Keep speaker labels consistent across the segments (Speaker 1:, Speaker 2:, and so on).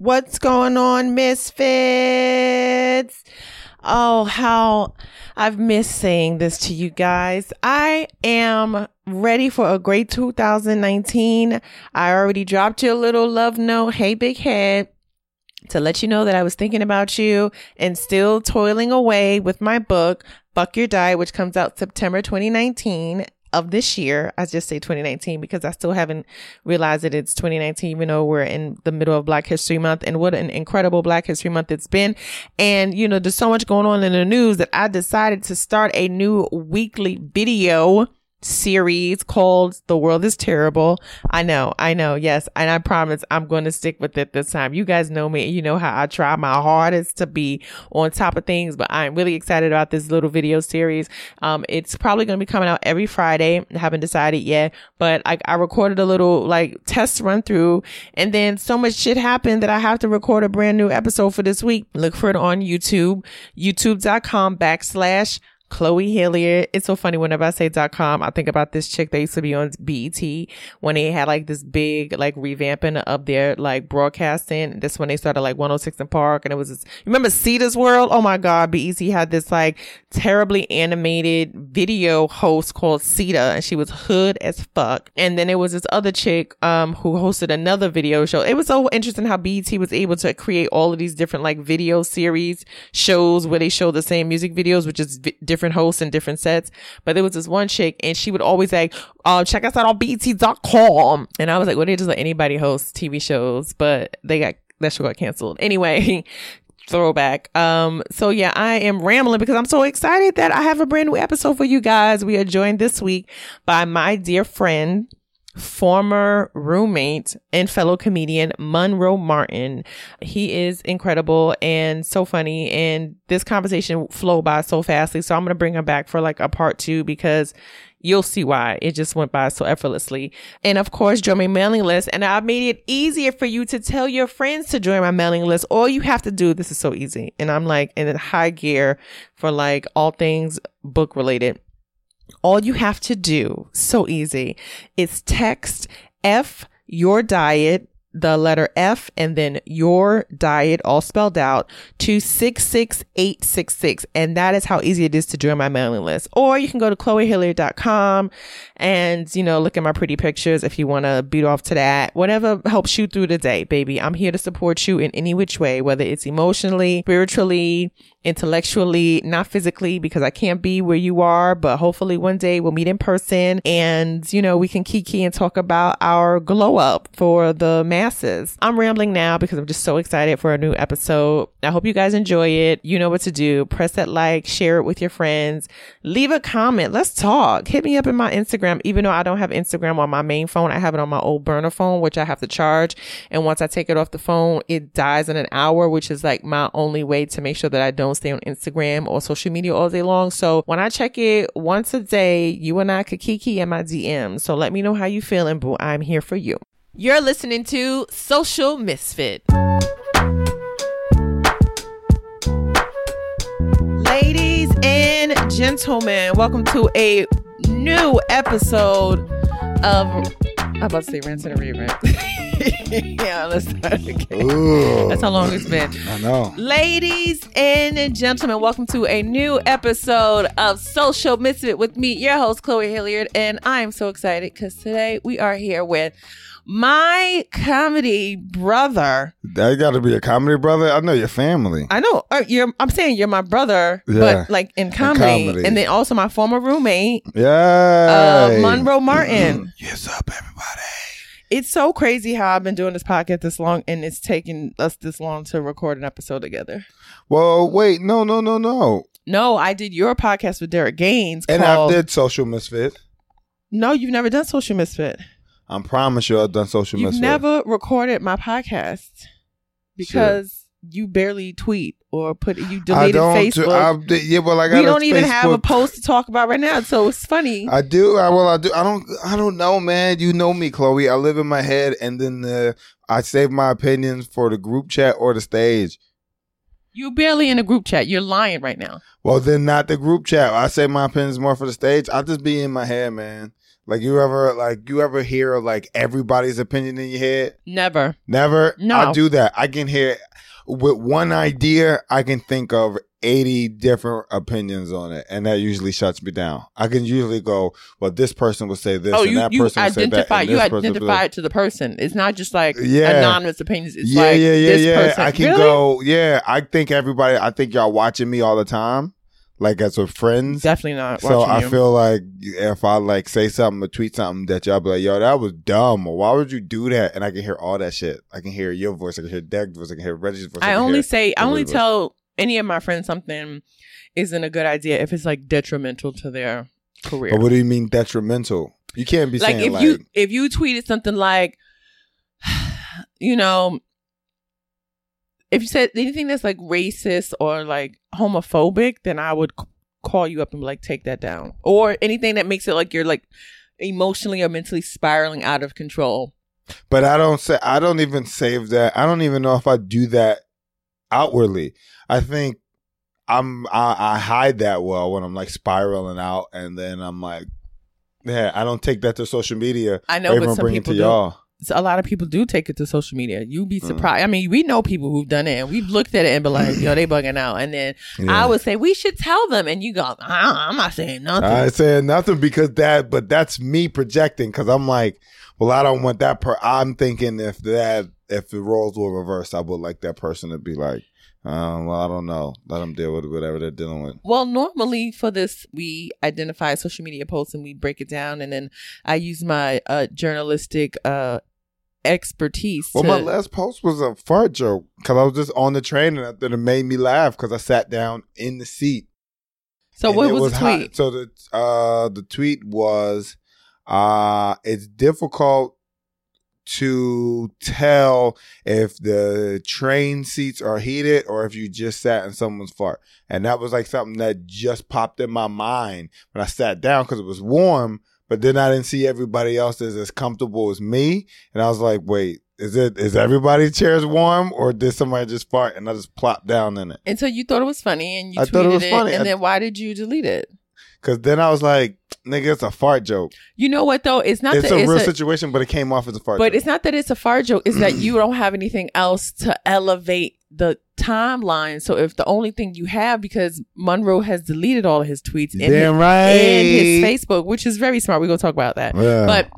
Speaker 1: What's going on, misfits? Oh, how I've missed saying this to you guys. I am ready for a great 2019. I already dropped you a little love note. Hey, big head. To let you know that I was thinking about you and still toiling away with my book, Fuck Your Diet, which comes out September 2019 of this year. I just say 2019 because I still haven't realized that it's 2019, even though we're in the middle of Black History Month and what an incredible Black History Month it's been. And, you know, there's so much going on in the news that I decided to start a new weekly video series called The World is Terrible. I know, I know, yes. And I promise I'm going to stick with it this time. You guys know me. You know how I try my hardest to be on top of things, but I'm really excited about this little video series. Um, it's probably going to be coming out every Friday. I haven't decided yet, but I, I recorded a little like test run through and then so much shit happened that I have to record a brand new episode for this week. Look for it on YouTube, youtube.com backslash Chloe Hilliard. It's so funny whenever I say dot com, I think about this chick that used to be on BET when they had like this big like revamping of their like broadcasting. This when they started like 106 and Park and it was this, remember Cita's World? Oh my God. BET had this like terribly animated video host called Cedar and she was hood as fuck. And then there was this other chick, um, who hosted another video show. It was so interesting how BET was able to create all of these different like video series shows where they show the same music videos, which is different hosts and different sets. But there was this one chick and she would always say, uh, check us out on BET.com. And I was like, well, they just let anybody host TV shows, but they got, that show got canceled. Anyway, throwback. Um, so yeah, I am rambling because I'm so excited that I have a brand new episode for you guys. We are joined this week by my dear friend, former roommate and fellow comedian Monroe Martin. He is incredible and so funny and this conversation flowed by so fastly. So I'm going to bring him back for like a part two because you'll see why it just went by so effortlessly. And of course, join my mailing list. And I've made it easier for you to tell your friends to join my mailing list. All you have to do, this is so easy. And I'm like in high gear for like all things book related. All you have to do, so easy, is text F your diet, the letter F and then your diet all spelled out to 66866. And that is how easy it is to join my mailing list. Or you can go to chloehilliard.com and, you know, look at my pretty pictures if you want to beat off to that. Whatever helps you through the day, baby. I'm here to support you in any which way, whether it's emotionally, spiritually, intellectually, not physically, because I can't be where you are, but hopefully one day we'll meet in person and, you know, we can kiki and talk about our glow up for the masses. I'm rambling now because I'm just so excited for a new episode. I hope you guys enjoy it. You know what to do. Press that like, share it with your friends, leave a comment. Let's talk. Hit me up in my Instagram, even though I don't have Instagram on my main phone. I have it on my old burner phone, which I have to charge. And once I take it off the phone, it dies in an hour, which is like my only way to make sure that I don't stay on Instagram or social media all day long. So when I check it once a day, you and I could kiki in my DM. So let me know how you feeling, boo. I'm here for you. You're listening to Social Misfit. Ladies and gentlemen, welcome to a new episode of I'm about to say rinse and rerun. yeah, let's start again.
Speaker 2: Ooh.
Speaker 1: That's how long it's been.
Speaker 2: I know.
Speaker 1: Ladies and gentlemen, welcome to a new episode of Social Misfit with me, your host, Chloe Hilliard. And I'm so excited because today we are here with my comedy brother.
Speaker 2: That got to be a comedy brother. I know your family.
Speaker 1: I know uh, you're, I'm saying you're my brother,
Speaker 2: Yeah.
Speaker 1: but like in comedy.
Speaker 2: comedy.
Speaker 1: And then also my former roommate,
Speaker 2: Yeah.
Speaker 1: uh, Monroe Martin.
Speaker 2: Yes up, everybody.
Speaker 1: It's so crazy how I've been doing this podcast this long and it's taken us this long to record an episode together.
Speaker 2: Well, wait, no, no, no, no.
Speaker 1: No, I did your podcast with Derek Gaines.
Speaker 2: And
Speaker 1: called,
Speaker 2: I did social misfit.
Speaker 1: No, you've never done Social Misfit.
Speaker 2: I promise you, I've done social media.
Speaker 1: You've
Speaker 2: misfit.
Speaker 1: never recorded my podcast because you barely tweet or put you
Speaker 2: I
Speaker 1: deleted
Speaker 2: don't.
Speaker 1: Facebook.
Speaker 2: Do, I, yeah, well, I got.
Speaker 1: we don't even have a post to talk about right now, so it's funny.
Speaker 2: I do. I well, I do. I don't. I don't know, man. You know me, Chloe. I live in my head, and then uh, I save my opinions for the group chat or the stage.
Speaker 1: you barely in a group chat. You're lying right now.
Speaker 2: Well, then not the group chat. I say my opinions more for the stage. I just be in my head, man. Like you ever like you ever hear like everybody's opinion in your head?
Speaker 1: Never.
Speaker 2: Never.
Speaker 1: No.
Speaker 2: I do that. I can hear with one idea. I can think of eighty different opinions on it, and that usually shuts me down. I can usually go, "Well, this person would say this,
Speaker 1: oh,
Speaker 2: and
Speaker 1: you,
Speaker 2: that
Speaker 1: you
Speaker 2: person would say that."
Speaker 1: identify
Speaker 2: and
Speaker 1: you identify it to the person. It's not just like
Speaker 2: Yeah.
Speaker 1: anonymous opinions. It's
Speaker 2: yeah,
Speaker 1: like
Speaker 2: yeah, yeah,
Speaker 1: this
Speaker 2: yeah.
Speaker 1: person.
Speaker 2: I can
Speaker 1: Really?
Speaker 2: go. Yeah, I think everybody. I think y'all watching me all the time, like as with friends.
Speaker 1: Definitely not.
Speaker 2: So I
Speaker 1: you.
Speaker 2: feel like if I like say something or tweet something that y'all be like, yo, that was dumb, why would you do that? And I can hear all that shit. I can hear your voice, I can hear Deck's voice, I can hear Reggie's voice.
Speaker 1: I
Speaker 2: can
Speaker 1: only say I only
Speaker 2: voice.
Speaker 1: tell any of my friends something isn't a good idea if it's like detrimental to their career.
Speaker 2: But what do you mean detrimental? You can't be
Speaker 1: like
Speaker 2: saying
Speaker 1: if
Speaker 2: like
Speaker 1: you if you tweeted something like you know if you said anything that's like racist or like homophobic then i would c- call you up and be like take that down or anything that makes it like you're like emotionally or mentally spiraling out of control
Speaker 2: But I don't say I don't even save that. I don't even know if I do that outwardly. I think I'm I, I hide that well when I'm like spiraling out, and then I'm like, yeah, I don't take that to social media.
Speaker 1: i know but some
Speaker 2: bring it
Speaker 1: people
Speaker 2: to
Speaker 1: do
Speaker 2: y'all.
Speaker 1: A lot of people do take it to social media you'd be
Speaker 2: Mm.
Speaker 1: surprised i mean we know people who've done it and we've looked at it and be like yo they bugging out and then
Speaker 2: Yeah.
Speaker 1: i would say we should tell them and you go "Ah, i'm not saying nothing
Speaker 2: I saying nothing because that, but that's me projecting because I'm like, well, I don't want that. Per- I'm thinking if that, if the roles were reversed, I would like that person to be like, um, well, I don't know, let them deal with whatever they're dealing with.
Speaker 1: Well, normally for this, we identify social media posts and we break it down, and then I use my uh, journalistic uh, expertise.
Speaker 2: Well,
Speaker 1: to,
Speaker 2: my last post was a fart joke because I was just on the train and it made me laugh because I sat down in the seat.
Speaker 1: so what
Speaker 2: it
Speaker 1: was, the
Speaker 2: hot.
Speaker 1: tweet?
Speaker 2: So the uh the tweet was uh it's difficult to tell if the train seats are heated or if you just sat in someone's fart. And that was like something that just popped in my mind when I sat down because it was warm, but then I didn't see everybody else as as comfortable as me. And I was like, wait, is it is everybody's chairs warm or did somebody just fart and I just plopped down in it?
Speaker 1: And so you thought it was funny, and you
Speaker 2: I
Speaker 1: tweeted
Speaker 2: thought it was
Speaker 1: it,
Speaker 2: funny.
Speaker 1: and
Speaker 2: I-
Speaker 1: then why did you delete it?
Speaker 2: Cause then I was like, nigga, it's a fart joke.
Speaker 1: You know what though? It's not
Speaker 2: it's
Speaker 1: that
Speaker 2: a
Speaker 1: it's
Speaker 2: real
Speaker 1: a,
Speaker 2: situation, but it came off as a fart
Speaker 1: but
Speaker 2: joke.
Speaker 1: But it's not that it's a fart joke. It's that you don't have anything else to elevate the timeline. So if the only thing you have, because Monroe has deleted all of his tweets and his,
Speaker 2: right.
Speaker 1: and his Facebook, which is very smart. We're gonna talk about that.
Speaker 2: Yeah.
Speaker 1: But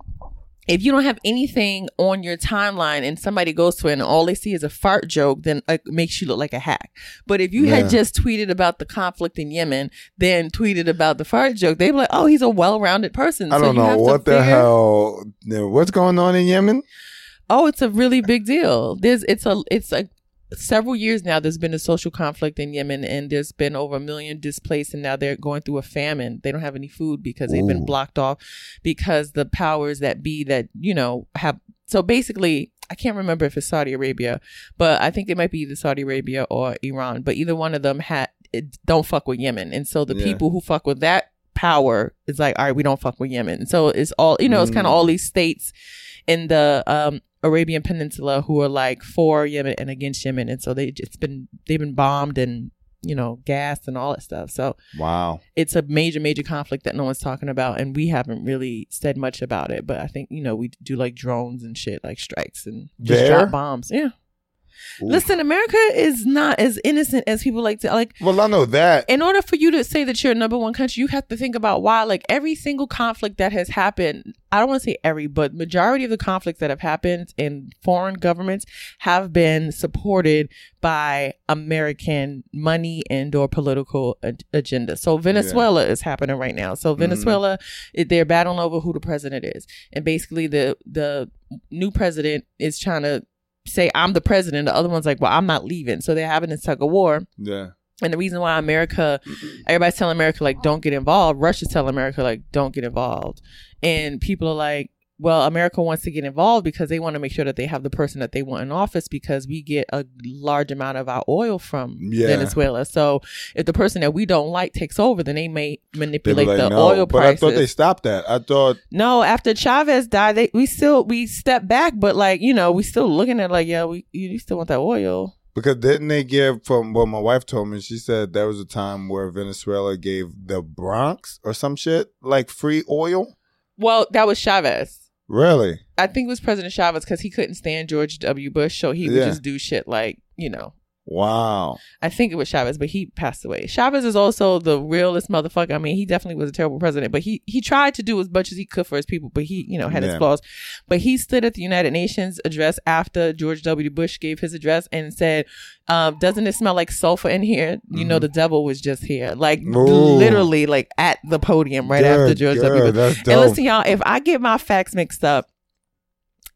Speaker 1: if you don't have anything on your timeline and somebody goes to it and all they see is a fart joke, then it makes you look like a hack. But if you
Speaker 2: Yeah.
Speaker 1: had just tweeted about the conflict in Yemen, then tweeted about the fart joke, they'd be like, "Oh, he's a well-rounded person."
Speaker 2: I
Speaker 1: So
Speaker 2: don't
Speaker 1: you have
Speaker 2: know what the
Speaker 1: figure-
Speaker 2: hell. What's going on in Yemen?
Speaker 1: Oh, it's a really big deal. There's it's a it's a several years now there's been a social conflict in Yemen and there's been over a million displaced and now they're going through a famine. They don't have any food because they've
Speaker 2: Ooh.
Speaker 1: been blocked off because the powers that be that, you know, have so basically I can't remember if it's Saudi Arabia, but I think it might be either Saudi Arabia or Iran, but either one of them had don't fuck with Yemen. And so the
Speaker 2: Yeah.
Speaker 1: people who fuck with that power is like, all right, we don't fuck with Yemen. So it's all, you know, it's kind
Speaker 2: Mm.
Speaker 1: of all these states in the um, Arabian Peninsula who are like for Yemen and against Yemen, and so they it's been they've been bombed and you know gassed and all that stuff. So
Speaker 2: Wow.
Speaker 1: it's a major major conflict that no one's talking about, and we haven't really said much about it. But I think you know we do like drones and shit, like strikes and just
Speaker 2: There?
Speaker 1: drop bombs. Yeah.
Speaker 2: Ooh.
Speaker 1: Listen, America is not as innocent as people like to like
Speaker 2: Well, I know that.
Speaker 1: in order for you to say that you're a number one country, you have to think about why, like every single conflict that has happened, I don't want to say every, but majority of the conflicts that have happened in foreign governments have been supported by American money and or political ag- agenda. So Venezuela is happening right now. So Venezuela, mm-hmm. it- they're battling over who the president is. And basically the, the new president is trying to say, I'm the president. The other one's like, well, I'm not leaving. So they're having this tug of war.
Speaker 2: Yeah.
Speaker 1: And the reason why America, everybody's telling America like don't get involved. Russia's telling America like don't get involved, and people are like, well, America wants to get involved because they want to make sure that they have the person that they want in office because we get a large amount of our oil from
Speaker 2: Yeah.
Speaker 1: Venezuela. So if the person that we don't like takes over, then they may
Speaker 2: They
Speaker 1: manipulate
Speaker 2: like,
Speaker 1: the
Speaker 2: no.
Speaker 1: oil
Speaker 2: but
Speaker 1: prices.
Speaker 2: I thought they stopped that. I thought
Speaker 1: no, after Chavez died, they we still we stepped back, but like you know we still looking at like yeah we you still want that oil.
Speaker 2: because didn't they give from what my wife told me? She said there was a time where Venezuela gave the Bronx or some shit like free oil.
Speaker 1: Well, that was Chavez.
Speaker 2: Really?
Speaker 1: I think it was President Chavez because he couldn't stand George W. Bush, so he would
Speaker 2: Yeah.
Speaker 1: just do shit like you know.
Speaker 2: Wow.
Speaker 1: I think it was Chavez, but he passed away. Chavez is also the realest motherfucker. I mean, he definitely was a terrible president, but he he tried to do as much as he could for his people, but he you know had his flaws. But he stood at the United Nations address after George W. Bush gave his address and said, um, "Doesn't it smell like sulfur in here? You know, the devil was just here, like
Speaker 2: Mm-hmm. Ooh.
Speaker 1: literally, like at the podium right after George. W. Bush." And listen, y'all, if I get my facts mixed up,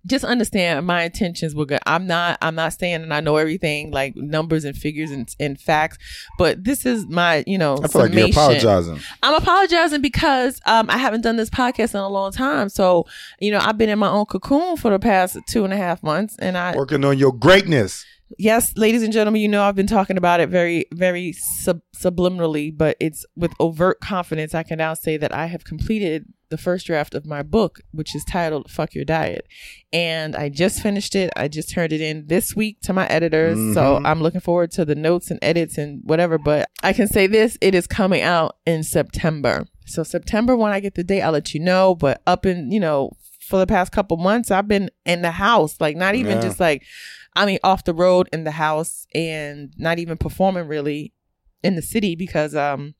Speaker 1: just understand my intentions were good. I'm not I'm not saying and I know everything like numbers and figures and, and facts, but this is my, you know,
Speaker 2: I feel like you're
Speaker 1: summation.
Speaker 2: apologizing.
Speaker 1: I'm apologizing because um I haven't done this podcast in a long time. So, you know, I've been in my own cocoon for the past two and a half months and I
Speaker 2: Working on your greatness.
Speaker 1: Yes, ladies and gentlemen, you know I've been talking about it very, very sub- subliminally, but it's with overt confidence. I can now say that I have completed the first draft of my book, which is titled "Fuck Your Diet," and I just finished it. I just turned it in this week to my editors, so
Speaker 2: Mhm.
Speaker 1: I'm looking forward to the notes and edits and whatever. But I can say this: it is coming out in September. So September, when I get the date, I'll let you know. But up in you know. For the past couple months, I've been in the house, like not even
Speaker 2: Yeah.
Speaker 1: just like I mean, off the road in the house and not even performing really in the city because um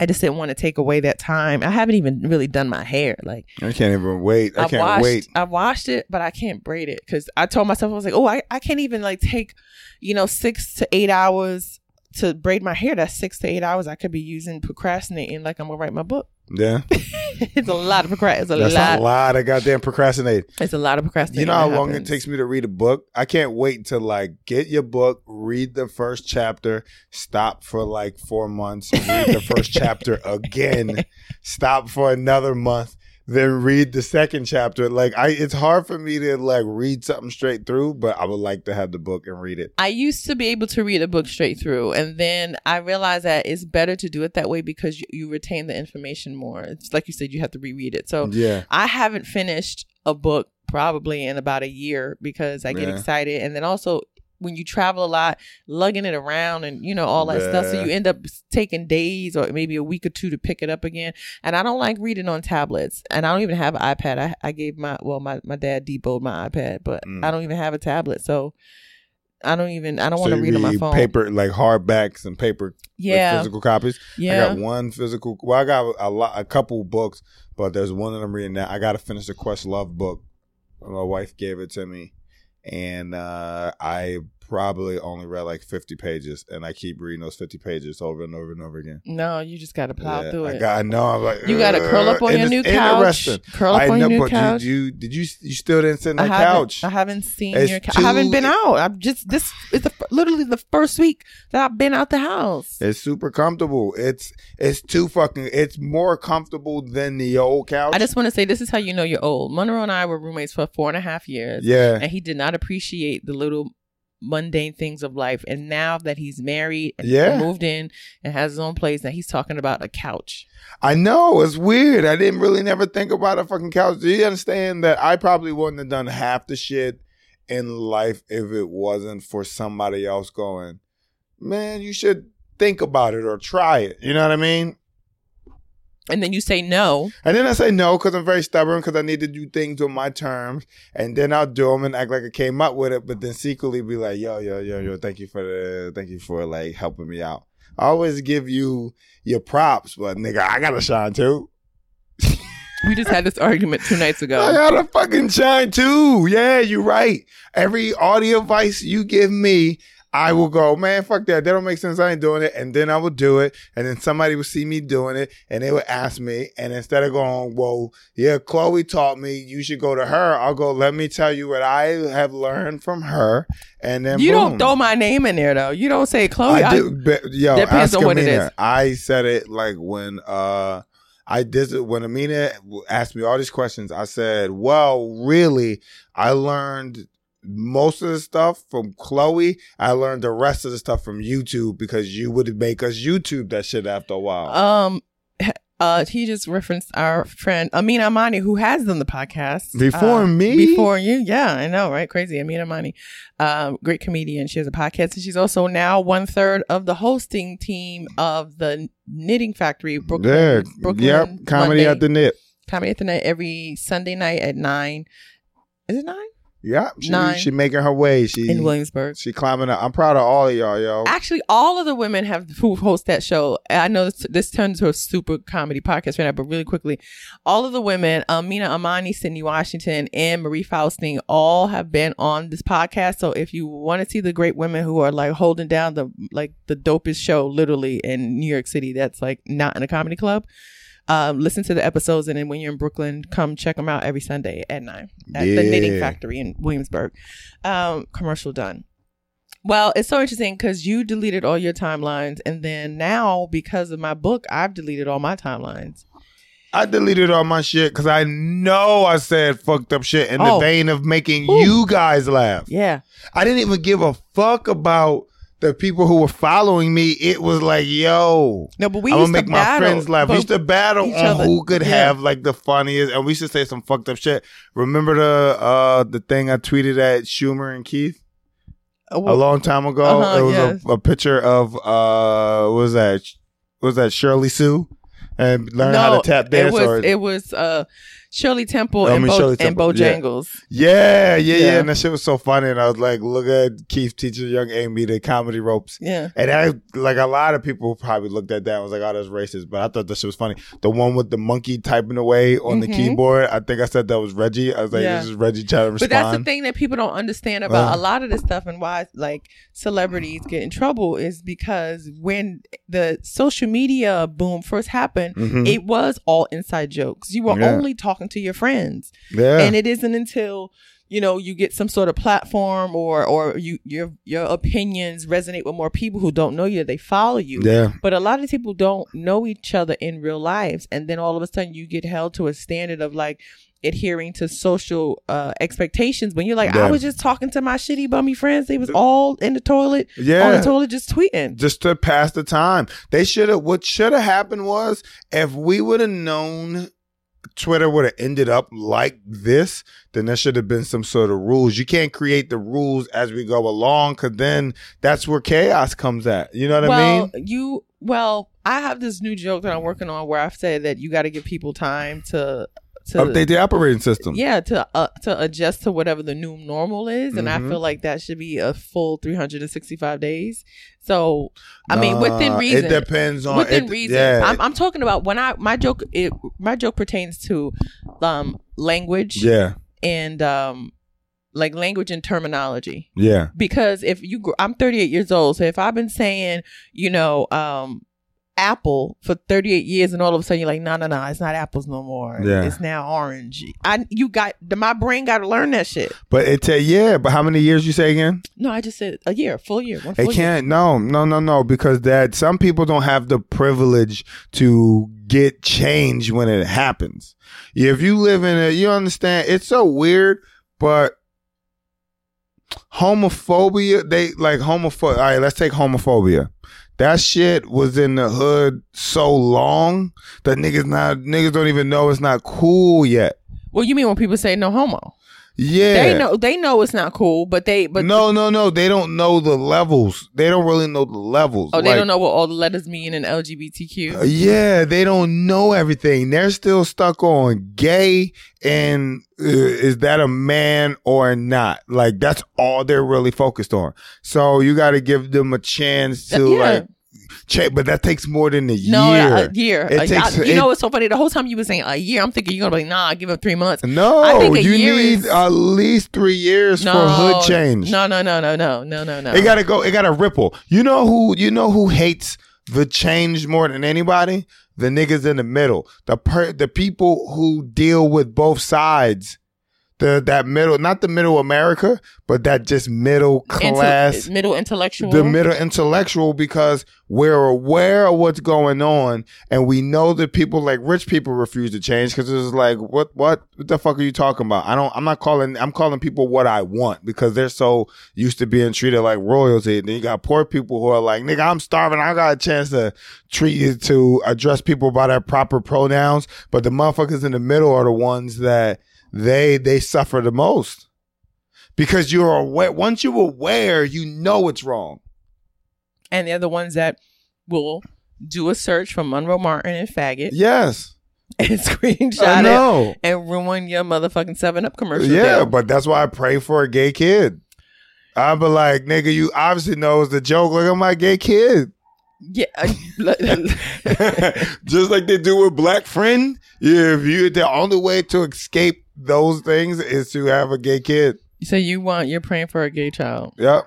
Speaker 1: I just didn't want to take away that time. I haven't even really done my hair. Like
Speaker 2: I can't even wait. I
Speaker 1: I've
Speaker 2: can't
Speaker 1: washed,
Speaker 2: wait.
Speaker 1: I washed it, but I can't braid it because I told myself I was like, oh, I, I can't even like take, you know, six to eight hours to braid my hair. That's six to eight hours I could be using procrastinating like I'm gonna write my book.
Speaker 2: Yeah.
Speaker 1: it's a lot of procrast. It's a
Speaker 2: That's
Speaker 1: lot.
Speaker 2: a lot of goddamn procrastinating.
Speaker 1: It's a lot of procrastinating.
Speaker 2: You know how long it takes me to read a book? I can't wait to like get your book, read the first chapter, stop for like four months, read the first chapter again, stop for another month, then read the second chapter. Like I it's hard for me to like read something straight through, but I would like to have the book and read it.
Speaker 1: I used to be able to read a book straight through, and then I realized that it's better to do it that way because you, you retain the information more. It's like you said, you have to reread it. So
Speaker 2: Yeah.
Speaker 1: I haven't finished a book probably in about a year because I get
Speaker 2: Yeah.
Speaker 1: excited, and then also when you travel a lot, lugging it around and you know all that stuff, so you end up taking days or maybe a week or two to pick it up again. And I don't like reading on tablets, and I don't even have an iPad. I, I gave my well, my my dad deboed my iPad, but
Speaker 2: Mm.
Speaker 1: I don't even have a tablet, so. I don't even. I don't want to
Speaker 2: you
Speaker 1: read on my phone.
Speaker 2: paper like hardbacks and paper like,
Speaker 1: yeah,
Speaker 2: physical copies.
Speaker 1: Yeah, I
Speaker 2: got one physical. Well, I got a lot, a couple books, but there's one that I'm reading now. I got to finish the Questlove book. My wife gave it to me, and uh, I probably only read like 50 pages, and I keep reading those 50 pages over and over and over again.
Speaker 1: No, you just got to plow
Speaker 2: Yeah,
Speaker 1: through
Speaker 2: I
Speaker 1: it.
Speaker 2: got. I know. I'm like.
Speaker 1: you got to curl up on your new couch.
Speaker 2: interesting.
Speaker 1: Curl up
Speaker 2: I
Speaker 1: on
Speaker 2: know,
Speaker 1: your new couch.
Speaker 2: you, you did you you still didn't sit on the couch?
Speaker 1: I haven't seen
Speaker 2: It's
Speaker 1: your. Ca- I haven't been out. I'm just this is the, literally the first week that I've been out the house.
Speaker 2: It's super comfortable. It's it's too fucking. It's more comfortable than the old couch.
Speaker 1: I just want to say this is how you know you're old. Monroe and I were roommates for four and a half years,
Speaker 2: yeah.
Speaker 1: and he did not appreciate the little mundane things of life. And now that he's married and
Speaker 2: Yeah.
Speaker 1: moved in and has his own place, now he's talking about a couch.
Speaker 2: I know it's weird. I didn't really never think about a fucking couch. Do you understand that I probably wouldn't have done half the shit in life if it wasn't for somebody else going, man, you should think about it or try it. You know what I mean?
Speaker 1: And then you say no.
Speaker 2: And then I say no because I'm very stubborn because I need to do things on my terms. And then I'll do them and act like I came up with it, but then secretly be like, yo, yo, yo, yo, thank you for the, thank you for like helping me out. I always give you your props, but nigga, I gotta shine too.
Speaker 1: We just had this argument two nights ago.
Speaker 2: I gotta fucking shine too. Yeah, you're right. Every audio advice you give me, I will go, man, fuck that. That don't make sense. I ain't doing it. And then I will do it. And then somebody will see me doing it and they will ask me. And instead of going, well, yeah, Chloe taught me you should go to her, I'll go, let me tell you what I have learned from her. And then
Speaker 1: You
Speaker 2: boom.
Speaker 1: don't throw my name in there though. You don't say Chloe.
Speaker 2: I
Speaker 1: I-
Speaker 2: do, but, yo,
Speaker 1: Depends on what it is.
Speaker 2: I said it like when uh I did it when Amina asked me all these questions. I said, "Well, really, I learned most of the stuff from Chloe. I learned the rest of the stuff from YouTube because you would make us YouTube that shit after a while."
Speaker 1: Um, uh, he just referenced our friend Amina Amani, who has done the podcast
Speaker 2: Before
Speaker 1: Uh,
Speaker 2: me?
Speaker 1: Before you, yeah, I know, right? Crazy, Amina Amani, um, great comedian. She has a podcast, and she's also now one third of the hosting team of the Knitting Factory, Brooklyn.
Speaker 2: there,
Speaker 1: Brooklyn
Speaker 2: yep, comedy
Speaker 1: Monday.
Speaker 2: at the knit.
Speaker 1: Comedy at the Knit every Sunday night at nine. Is it nine?
Speaker 2: Yeah, she,
Speaker 1: Nine.
Speaker 2: she making her way. She
Speaker 1: In Williamsburg.
Speaker 2: she climbing up. I'm proud of all of y'all, yo.
Speaker 1: Actually, all of the women have who host that show. I know this, this turned into a super comedy podcast right now, but really quickly, all of the women, um, Mina Amani, Sydnee Washington, and Marie Faustin, all have been on this podcast. So if you want to see the great women who are like holding down the like the dopest show, literally in New York City, that's like not in a comedy club. Um, listen to the episodes, and then when you're in Brooklyn, come check them out every Sunday at nine at the Knitting Factory in Williamsburg. Um, commercial done. Well, it's so interesting because you deleted all your timelines, and then now because of my book, I've deleted all my timelines.
Speaker 2: I deleted all my shit because I know I said fucked up shit in
Speaker 1: Oh.
Speaker 2: the vein of making
Speaker 1: Ooh.
Speaker 2: you guys laugh.
Speaker 1: Yeah,
Speaker 2: I didn't even give a fuck about the people who were following me. It was like, yo,
Speaker 1: no, but we
Speaker 2: I'm
Speaker 1: used
Speaker 2: gonna make my
Speaker 1: battle,
Speaker 2: friends laugh. we used to battle on
Speaker 1: other.
Speaker 2: who could
Speaker 1: Yeah.
Speaker 2: have like the funniest, and we used to say some fucked up shit. Remember the uh the thing I tweeted at Schumer and Keith
Speaker 1: uh,
Speaker 2: a long time ago?
Speaker 1: Uh-huh,
Speaker 2: it was
Speaker 1: yes.
Speaker 2: a, a picture of uh what was that what was that Shirley Sue and learn how to tap dance
Speaker 1: it was
Speaker 2: or
Speaker 1: it was uh, Shirley Temple
Speaker 2: I
Speaker 1: and,
Speaker 2: mean,
Speaker 1: Bo-
Speaker 2: Shirley Temple, yeah.
Speaker 1: Bojangles.
Speaker 2: Yeah, yeah, yeah,
Speaker 1: Yeah.
Speaker 2: And that shit was so funny. And I was like, look at Keith teaching young Amy the comedy ropes.
Speaker 1: Yeah,
Speaker 2: And I, like a lot of people probably looked at that and was like, oh, that's racist. But I thought that shit was funny. The one with the monkey typing away on the
Speaker 1: Mhm.
Speaker 2: keyboard, I think I said that was Reggie. I was like,
Speaker 1: Yeah.
Speaker 2: this is Reggie trying to respond.
Speaker 1: but that's the thing that people don't understand about
Speaker 2: Uh.
Speaker 1: a lot of this stuff and why like celebrities get in trouble is because when the social media boom first happened.
Speaker 2: Mhm.
Speaker 1: It was all inside jokes. You were
Speaker 2: Yeah.
Speaker 1: only talking to your friends.
Speaker 2: yeah.
Speaker 1: and it isn't until you know you get some sort of platform or or you your your opinions resonate with more people who don't know you they follow you
Speaker 2: yeah.
Speaker 1: but a lot of people don't know each other in real lives and then all of a sudden you get held to a standard of like adhering to social uh expectations when you're like
Speaker 2: Yeah.
Speaker 1: i was just talking to my shitty bummy friends they was all in the toilet
Speaker 2: yeah on
Speaker 1: the toilet just tweeting
Speaker 2: just to pass the time. They should have. What should have happened was if we would have known Twitter would have ended up like this, then there should have been some sort of rules. You can't create the rules as we go along, because then that's where chaos comes at. You know what
Speaker 1: well
Speaker 2: I mean?
Speaker 1: you well i have this new joke that i'm working on where i've said that you got to give people time to to
Speaker 2: Update the operating system.
Speaker 1: yeah to uh, to adjust to whatever the new normal is and i
Speaker 2: Mhm.
Speaker 1: feel like that should be a full 365 days so i mean within reason
Speaker 2: It depends on
Speaker 1: within
Speaker 2: it-
Speaker 1: reason
Speaker 2: Yeah,
Speaker 1: I'm, I'm talking about when i my joke it my joke pertains to um language
Speaker 2: yeah,
Speaker 1: and um like language and terminology
Speaker 2: yeah.
Speaker 1: because if you gr- i'm 38 years old so if i've been saying you know um apple for 38 years and all of a sudden you're like no no no it's not apples no more
Speaker 2: Yeah.
Speaker 1: it's now orange i you got my brain got to learn that shit
Speaker 2: But it ta- yeah. But how many years you say again?
Speaker 1: no i just said a year full year one full
Speaker 2: It can't. No, no, no, no. Because that some people don't have the privilege to get change when it happens. If you live in it, you understand. It's so weird, but homophobia. They like homophobia. All right, let's take homophobia. That shit was in the hood so long that niggas not niggas don't even know it's not cool yet.
Speaker 1: well you mean when people say no homo
Speaker 2: Yeah,
Speaker 1: they know they know it's not cool but they but
Speaker 2: no, no, no. They don't know the levels. They don't really know the levels.
Speaker 1: oh they
Speaker 2: Like,
Speaker 1: don't know what all the letters mean in lgbtq
Speaker 2: Uh, yeah, they don't know everything. They're still stuck on gay and uh, is that a man or not? Like that's all they're really focused on. So you got to give them a chance to
Speaker 1: Yeah.
Speaker 2: like check, but that takes more than a year.
Speaker 1: No, a year.
Speaker 2: It
Speaker 1: a,
Speaker 2: takes,
Speaker 1: I, you
Speaker 2: it,
Speaker 1: know, what's so funny. The whole time you were saying a year, I'm thinking you're gonna be like, nah, I give him three months.
Speaker 2: No,
Speaker 1: I think
Speaker 2: you need
Speaker 1: is,
Speaker 2: at least three years
Speaker 1: no,
Speaker 2: for hood change.
Speaker 1: No, no, no, no, no, no, no, no.
Speaker 2: It gotta go. It gotta ripple. You know who? You know who hates the change more than anybody? The niggas in the middle. The per, the people who deal with both sides the that middle, not the middle America, but that just middle
Speaker 1: Intel- uh,
Speaker 2: class.
Speaker 1: middle intellectual.
Speaker 2: the middle intellectual because we're aware of what's going on and we know that people like rich people refuse to change because it's like what what what the fuck are you talking about i don't i'm not calling i'm calling people what i want because they're so used to being treated like royalty and then you got poor people who are like nigga i'm starving i got a chance to treat you to address people by their proper pronouns but the motherfuckers in the middle are the ones that they they suffer the most because you're aware once you're aware you know it's wrong
Speaker 1: and they're the ones that will do a search for Monroe Martin and faggot
Speaker 2: Yes.
Speaker 1: and screenshot
Speaker 2: I
Speaker 1: it and ruin your motherfucking Seven Up commercial.
Speaker 2: Yeah,
Speaker 1: deal.
Speaker 2: but that's why I pray for a gay kid. I be like, nigga, you obviously know it's the joke. Look at my gay kid.
Speaker 1: yeah.
Speaker 2: Just like they do with Black Friend. Yeah, if you the only way to escape those things is to have a gay kid.
Speaker 1: so you want you're praying for a gay child,
Speaker 2: Yep.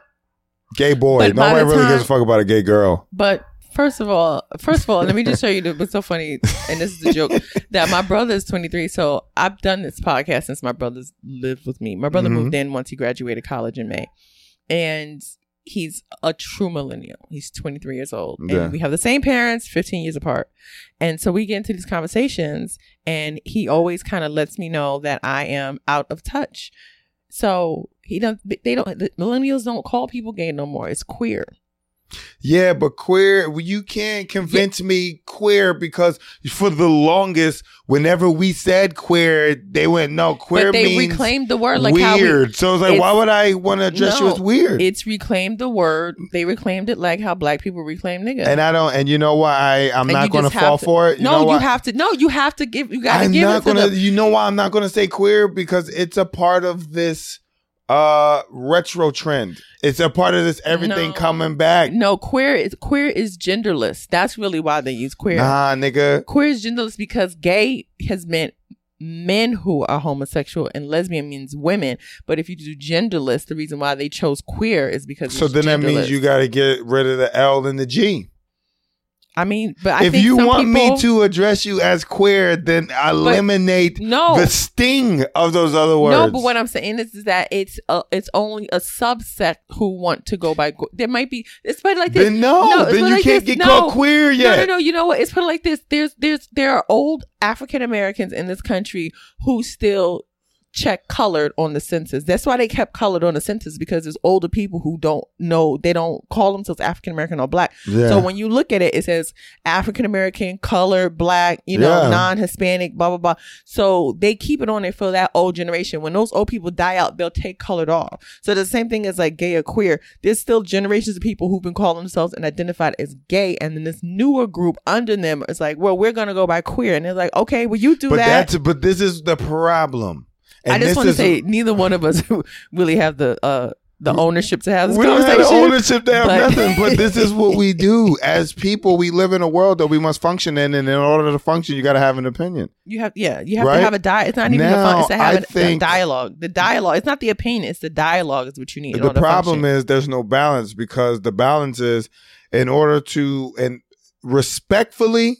Speaker 2: Gay boy.
Speaker 1: But
Speaker 2: Nobody really
Speaker 1: time-
Speaker 2: gives a fuck about a gay girl.
Speaker 1: but. First of all, first of all, let me just show you the, what's so funny, and this is a joke that my brother is 23. So I've done this podcast since my brother's lived with me. My brother
Speaker 2: Mhm.
Speaker 1: moved in once he graduated college in May, and he's a true millennial. He's 23 years old,
Speaker 2: Yeah.
Speaker 1: and we have the same parents, 15 years apart. And so we get into these conversations, and he always kind of lets me know that I am out of touch. So he don't. They don't. The millennials don't call people gay no more. It's queer.
Speaker 2: Yeah, but queer, you can't convince me queer because for the longest, whenever we said queer, they went, no, queer
Speaker 1: but they
Speaker 2: means
Speaker 1: reclaimed the word like how we,
Speaker 2: weird. so it's like, why would I want to address you as weird?
Speaker 1: It's reclaimed the word. They reclaimed it like how black people reclaim nigga.
Speaker 2: and I don't, and you know why I, I'm
Speaker 1: And
Speaker 2: not going to fall for it. You
Speaker 1: no, you
Speaker 2: why?
Speaker 1: have to. No, you have to give. You got to
Speaker 2: I'm
Speaker 1: give
Speaker 2: not
Speaker 1: it to
Speaker 2: gonna.
Speaker 1: the.
Speaker 2: You know why I'm not gonna say queer because it's a part of this uh retro trend. It's a part of this everything
Speaker 1: No.
Speaker 2: coming back.
Speaker 1: No, queer is queer is genderless. That's really why they use queer.
Speaker 2: Nah, nigga.
Speaker 1: Queer is genderless because gay has meant men who are homosexual and lesbian means women. But if you do genderless, the reason why they chose queer is because
Speaker 2: So then that means you got to get rid of the L and the G.
Speaker 1: I mean, but I
Speaker 2: if you want
Speaker 1: people,
Speaker 2: me to address you as queer, then eliminate
Speaker 1: no,
Speaker 2: the sting of those other words.
Speaker 1: No, but what I'm saying is, is that it's a, it's only a subset who want to go by. There might be it's put like this.
Speaker 2: then no,
Speaker 1: No,
Speaker 2: then you
Speaker 1: like
Speaker 2: can't
Speaker 1: this.
Speaker 2: get
Speaker 1: No.
Speaker 2: called queer
Speaker 1: No,
Speaker 2: yet.
Speaker 1: no, no. You know what? It's put like this. There's there's there are old African Americans in this country who still check colored on the census. That's why they kept colored on the census because there's older people who don't know they don't call themselves African American or black.
Speaker 2: Yeah.
Speaker 1: So when you look at it, it says African American, colored, black, you know,
Speaker 2: Yeah.
Speaker 1: non Hispanic, blah blah blah. So they keep it on there for that old generation. When those old people die out, they'll take colored off. So the same thing as like gay or queer. There's still generations of people who've been calling themselves and identified as gay, and then this newer group under them is like, well, we're gonna go by queer, and they're like, okay, well, you do
Speaker 2: but
Speaker 1: that.
Speaker 2: that's but this is the problem. And
Speaker 1: I just want to say, neither one of us really have the uh the ownership to have this conversation.
Speaker 2: we don't have the ownership to have
Speaker 1: but-
Speaker 2: nothing, but this is what we do as people. We live in a world that we must function in, and in order to function, you got to have an opinion.
Speaker 1: You have, yeah, you have
Speaker 2: Right?
Speaker 1: to have a di It's not even a
Speaker 2: Now,
Speaker 1: fun. It's to have
Speaker 2: I
Speaker 1: a, a
Speaker 2: think-
Speaker 1: dialogue. The dialogue. It's not the opinion. It's the dialogue. Is what you need.
Speaker 2: the problem is there's no balance because the balance is in order to and respectfully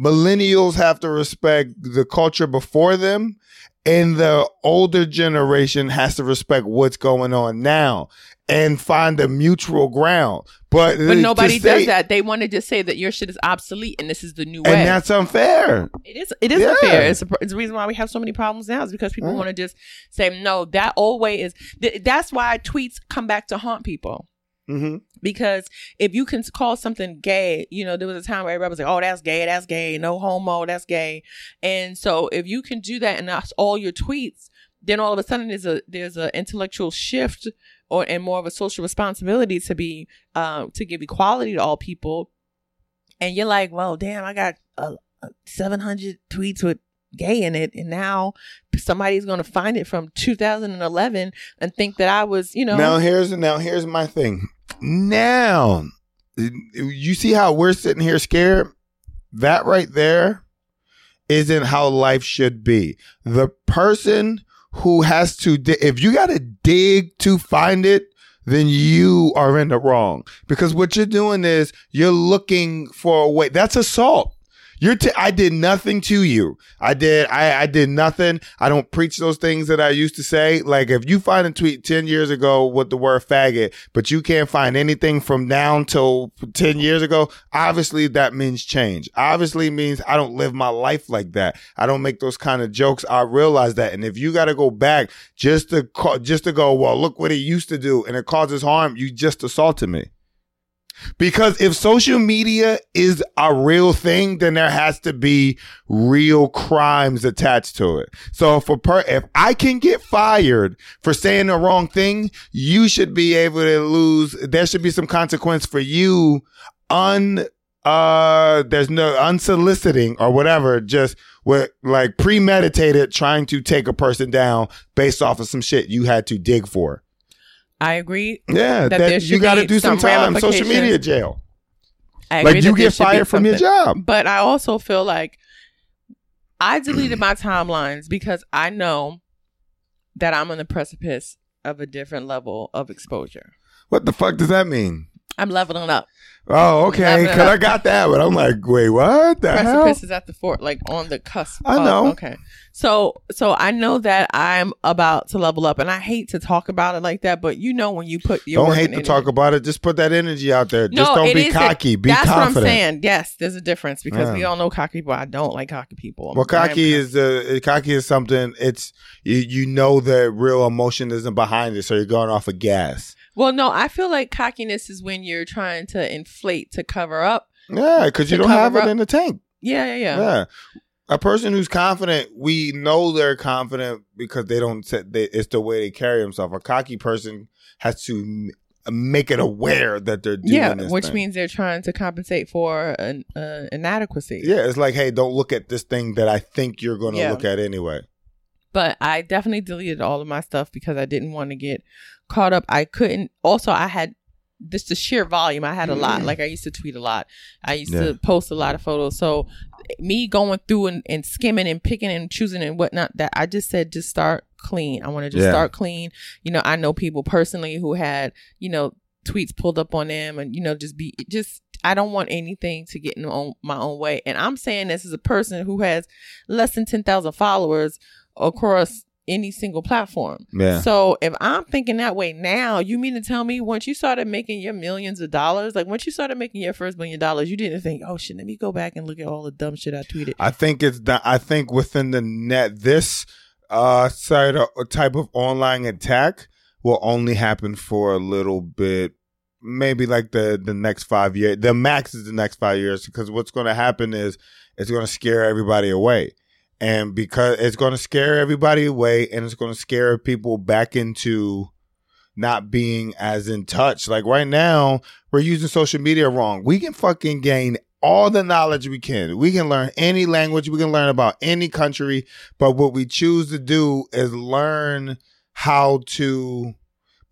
Speaker 2: millennials have to respect the culture before them and the older generation has to respect what's going on now and find a mutual ground but
Speaker 1: But nobody
Speaker 2: say-
Speaker 1: does that. They want to just say that your shit is obsolete and this is the new way.
Speaker 2: and that's unfair
Speaker 1: it is. It is
Speaker 2: Yeah.
Speaker 1: unfair. It's, a, it's the reason why we have so many problems now. Is because people mm.
Speaker 2: Right.
Speaker 1: want to just say no. That old way is. Th- that's why tweets come back to haunt people.
Speaker 2: Hmm
Speaker 1: Because if you can call something gay, you know, there was a time where everybody was like, oh, that's gay, that's gay, no homo, that's gay. And so if you can do that and that's all your tweets, then all of a sudden there's a there's an intellectual shift or and more of a social responsibility to be um to give equality to all people. And you're like, well, damn, I got uh, 700 tweets with gay in it and now somebody's going to find it from 2011 and think that I was, you know,
Speaker 2: Now here's now here's my thing. Now you see how we're sitting here scared? That right there isn't how life should be. The person who has to if you got to dig to find it, then you are in the wrong. Because what you're doing is you're looking for a way. That's assault. You're t- I did nothing to you. I did I, I did nothing. I don't preach those things that I used to say. Like if you find a tweet 10 years ago with the word faggot, but you can't find anything from now till 10 years ago, obviously that means change. Obviously means I don't live my life like that. I don't make those kind of jokes. I realize that. And if you got to go back just to just to go, well, look what he used to do and it causes harm, you just assaulted me. Because if social media is a real thing, then there has to be real crimes attached to it. So if per- if I can get fired for saying the wrong thing, you should be able to lose. There should be some consequence for you un uh there's no unsoliciting or whatever just with like premeditated trying to take a person down based off of some shit you had to dig for
Speaker 1: I agree.
Speaker 2: yeah
Speaker 1: That
Speaker 2: that, you got to do some
Speaker 1: some
Speaker 2: time social media jail
Speaker 1: I agree
Speaker 2: like you get fired from your job
Speaker 1: But I also feel like I deleted my timelines because I know that I'm on the precipice of a different level of exposure.
Speaker 2: what the fuck does that mean
Speaker 1: I'm leveling up.
Speaker 2: oh okay because i got that but i'm like wait what the hell
Speaker 1: is at the fort, like on the cusp.
Speaker 2: I
Speaker 1: of-
Speaker 2: know.
Speaker 1: okay. So, so I know that I'm about to level up, and I hate to talk about it like that, but you know when you put your
Speaker 2: don't hate to talk about it just put that energy out there just
Speaker 1: No,
Speaker 2: don't be
Speaker 1: is a-
Speaker 2: cocky be
Speaker 1: That's
Speaker 2: confident
Speaker 1: what I'm saying. Yes, there's a difference because
Speaker 2: Yeah.
Speaker 1: we all know cocky people. I don't like cocky people.
Speaker 2: Well, cocky is the cocky is something. It's you, you know the real emotion isn't behind it, so you're going off of gas.
Speaker 1: Well, no, I feel like cockiness is when you're trying to inflate to cover up.
Speaker 2: Yeah, because you don't have
Speaker 1: cover
Speaker 2: it in the tank.
Speaker 1: Yeah, yeah, yeah.
Speaker 2: Yeah. A person who's confident, we know they're confident because they don't. Set, they, it's the way they carry themselves. A cocky person has to m- make it aware that they're doing
Speaker 1: Yeah,
Speaker 2: this
Speaker 1: which
Speaker 2: thing.
Speaker 1: means they're trying to compensate for an uh, inadequacy.
Speaker 2: yeah, it's like, hey, don't look at this thing that I think you're going to
Speaker 1: Yeah.
Speaker 2: look at anyway.
Speaker 1: But I definitely deleted all of my stuff because I didn't want to get caught up. I couldn't. Also, I had this the sheer volume. I had a lot. Mm. Like I used to tweet a lot. I used
Speaker 2: Yeah.
Speaker 1: to post a lot of photos. So me going through and, and skimming and picking and choosing and whatnot, that I just said just start clean. I want to just
Speaker 2: Yeah.
Speaker 1: start clean. You know, I know people personally who had you know tweets pulled up on them and you know just be just. I don't want anything to get in my own, my own way. And I'm saying this as a person who has less than 10,000 followers across any single platform.
Speaker 2: Yeah.
Speaker 1: So if I'm thinking that way now, you mean to tell me once you started making your millions of dollars, like once you started making your first million dollars, you didn't think, oh shit, let me go back and look at all the dumb shit I tweeted.
Speaker 2: I think it's the, I think within the net this uh side of, type of online attack will only happen for a little bit maybe like the the next 5 years the max is the next 5 years because what's going to happen is it's going to scare everybody away and because it's going to scare everybody away and it's going to scare people back into not being as in touch. Like right now we're using social media wrong. We can fucking gain all the knowledge we can. We can learn any language, we can learn about any country, but what we choose to do is learn how to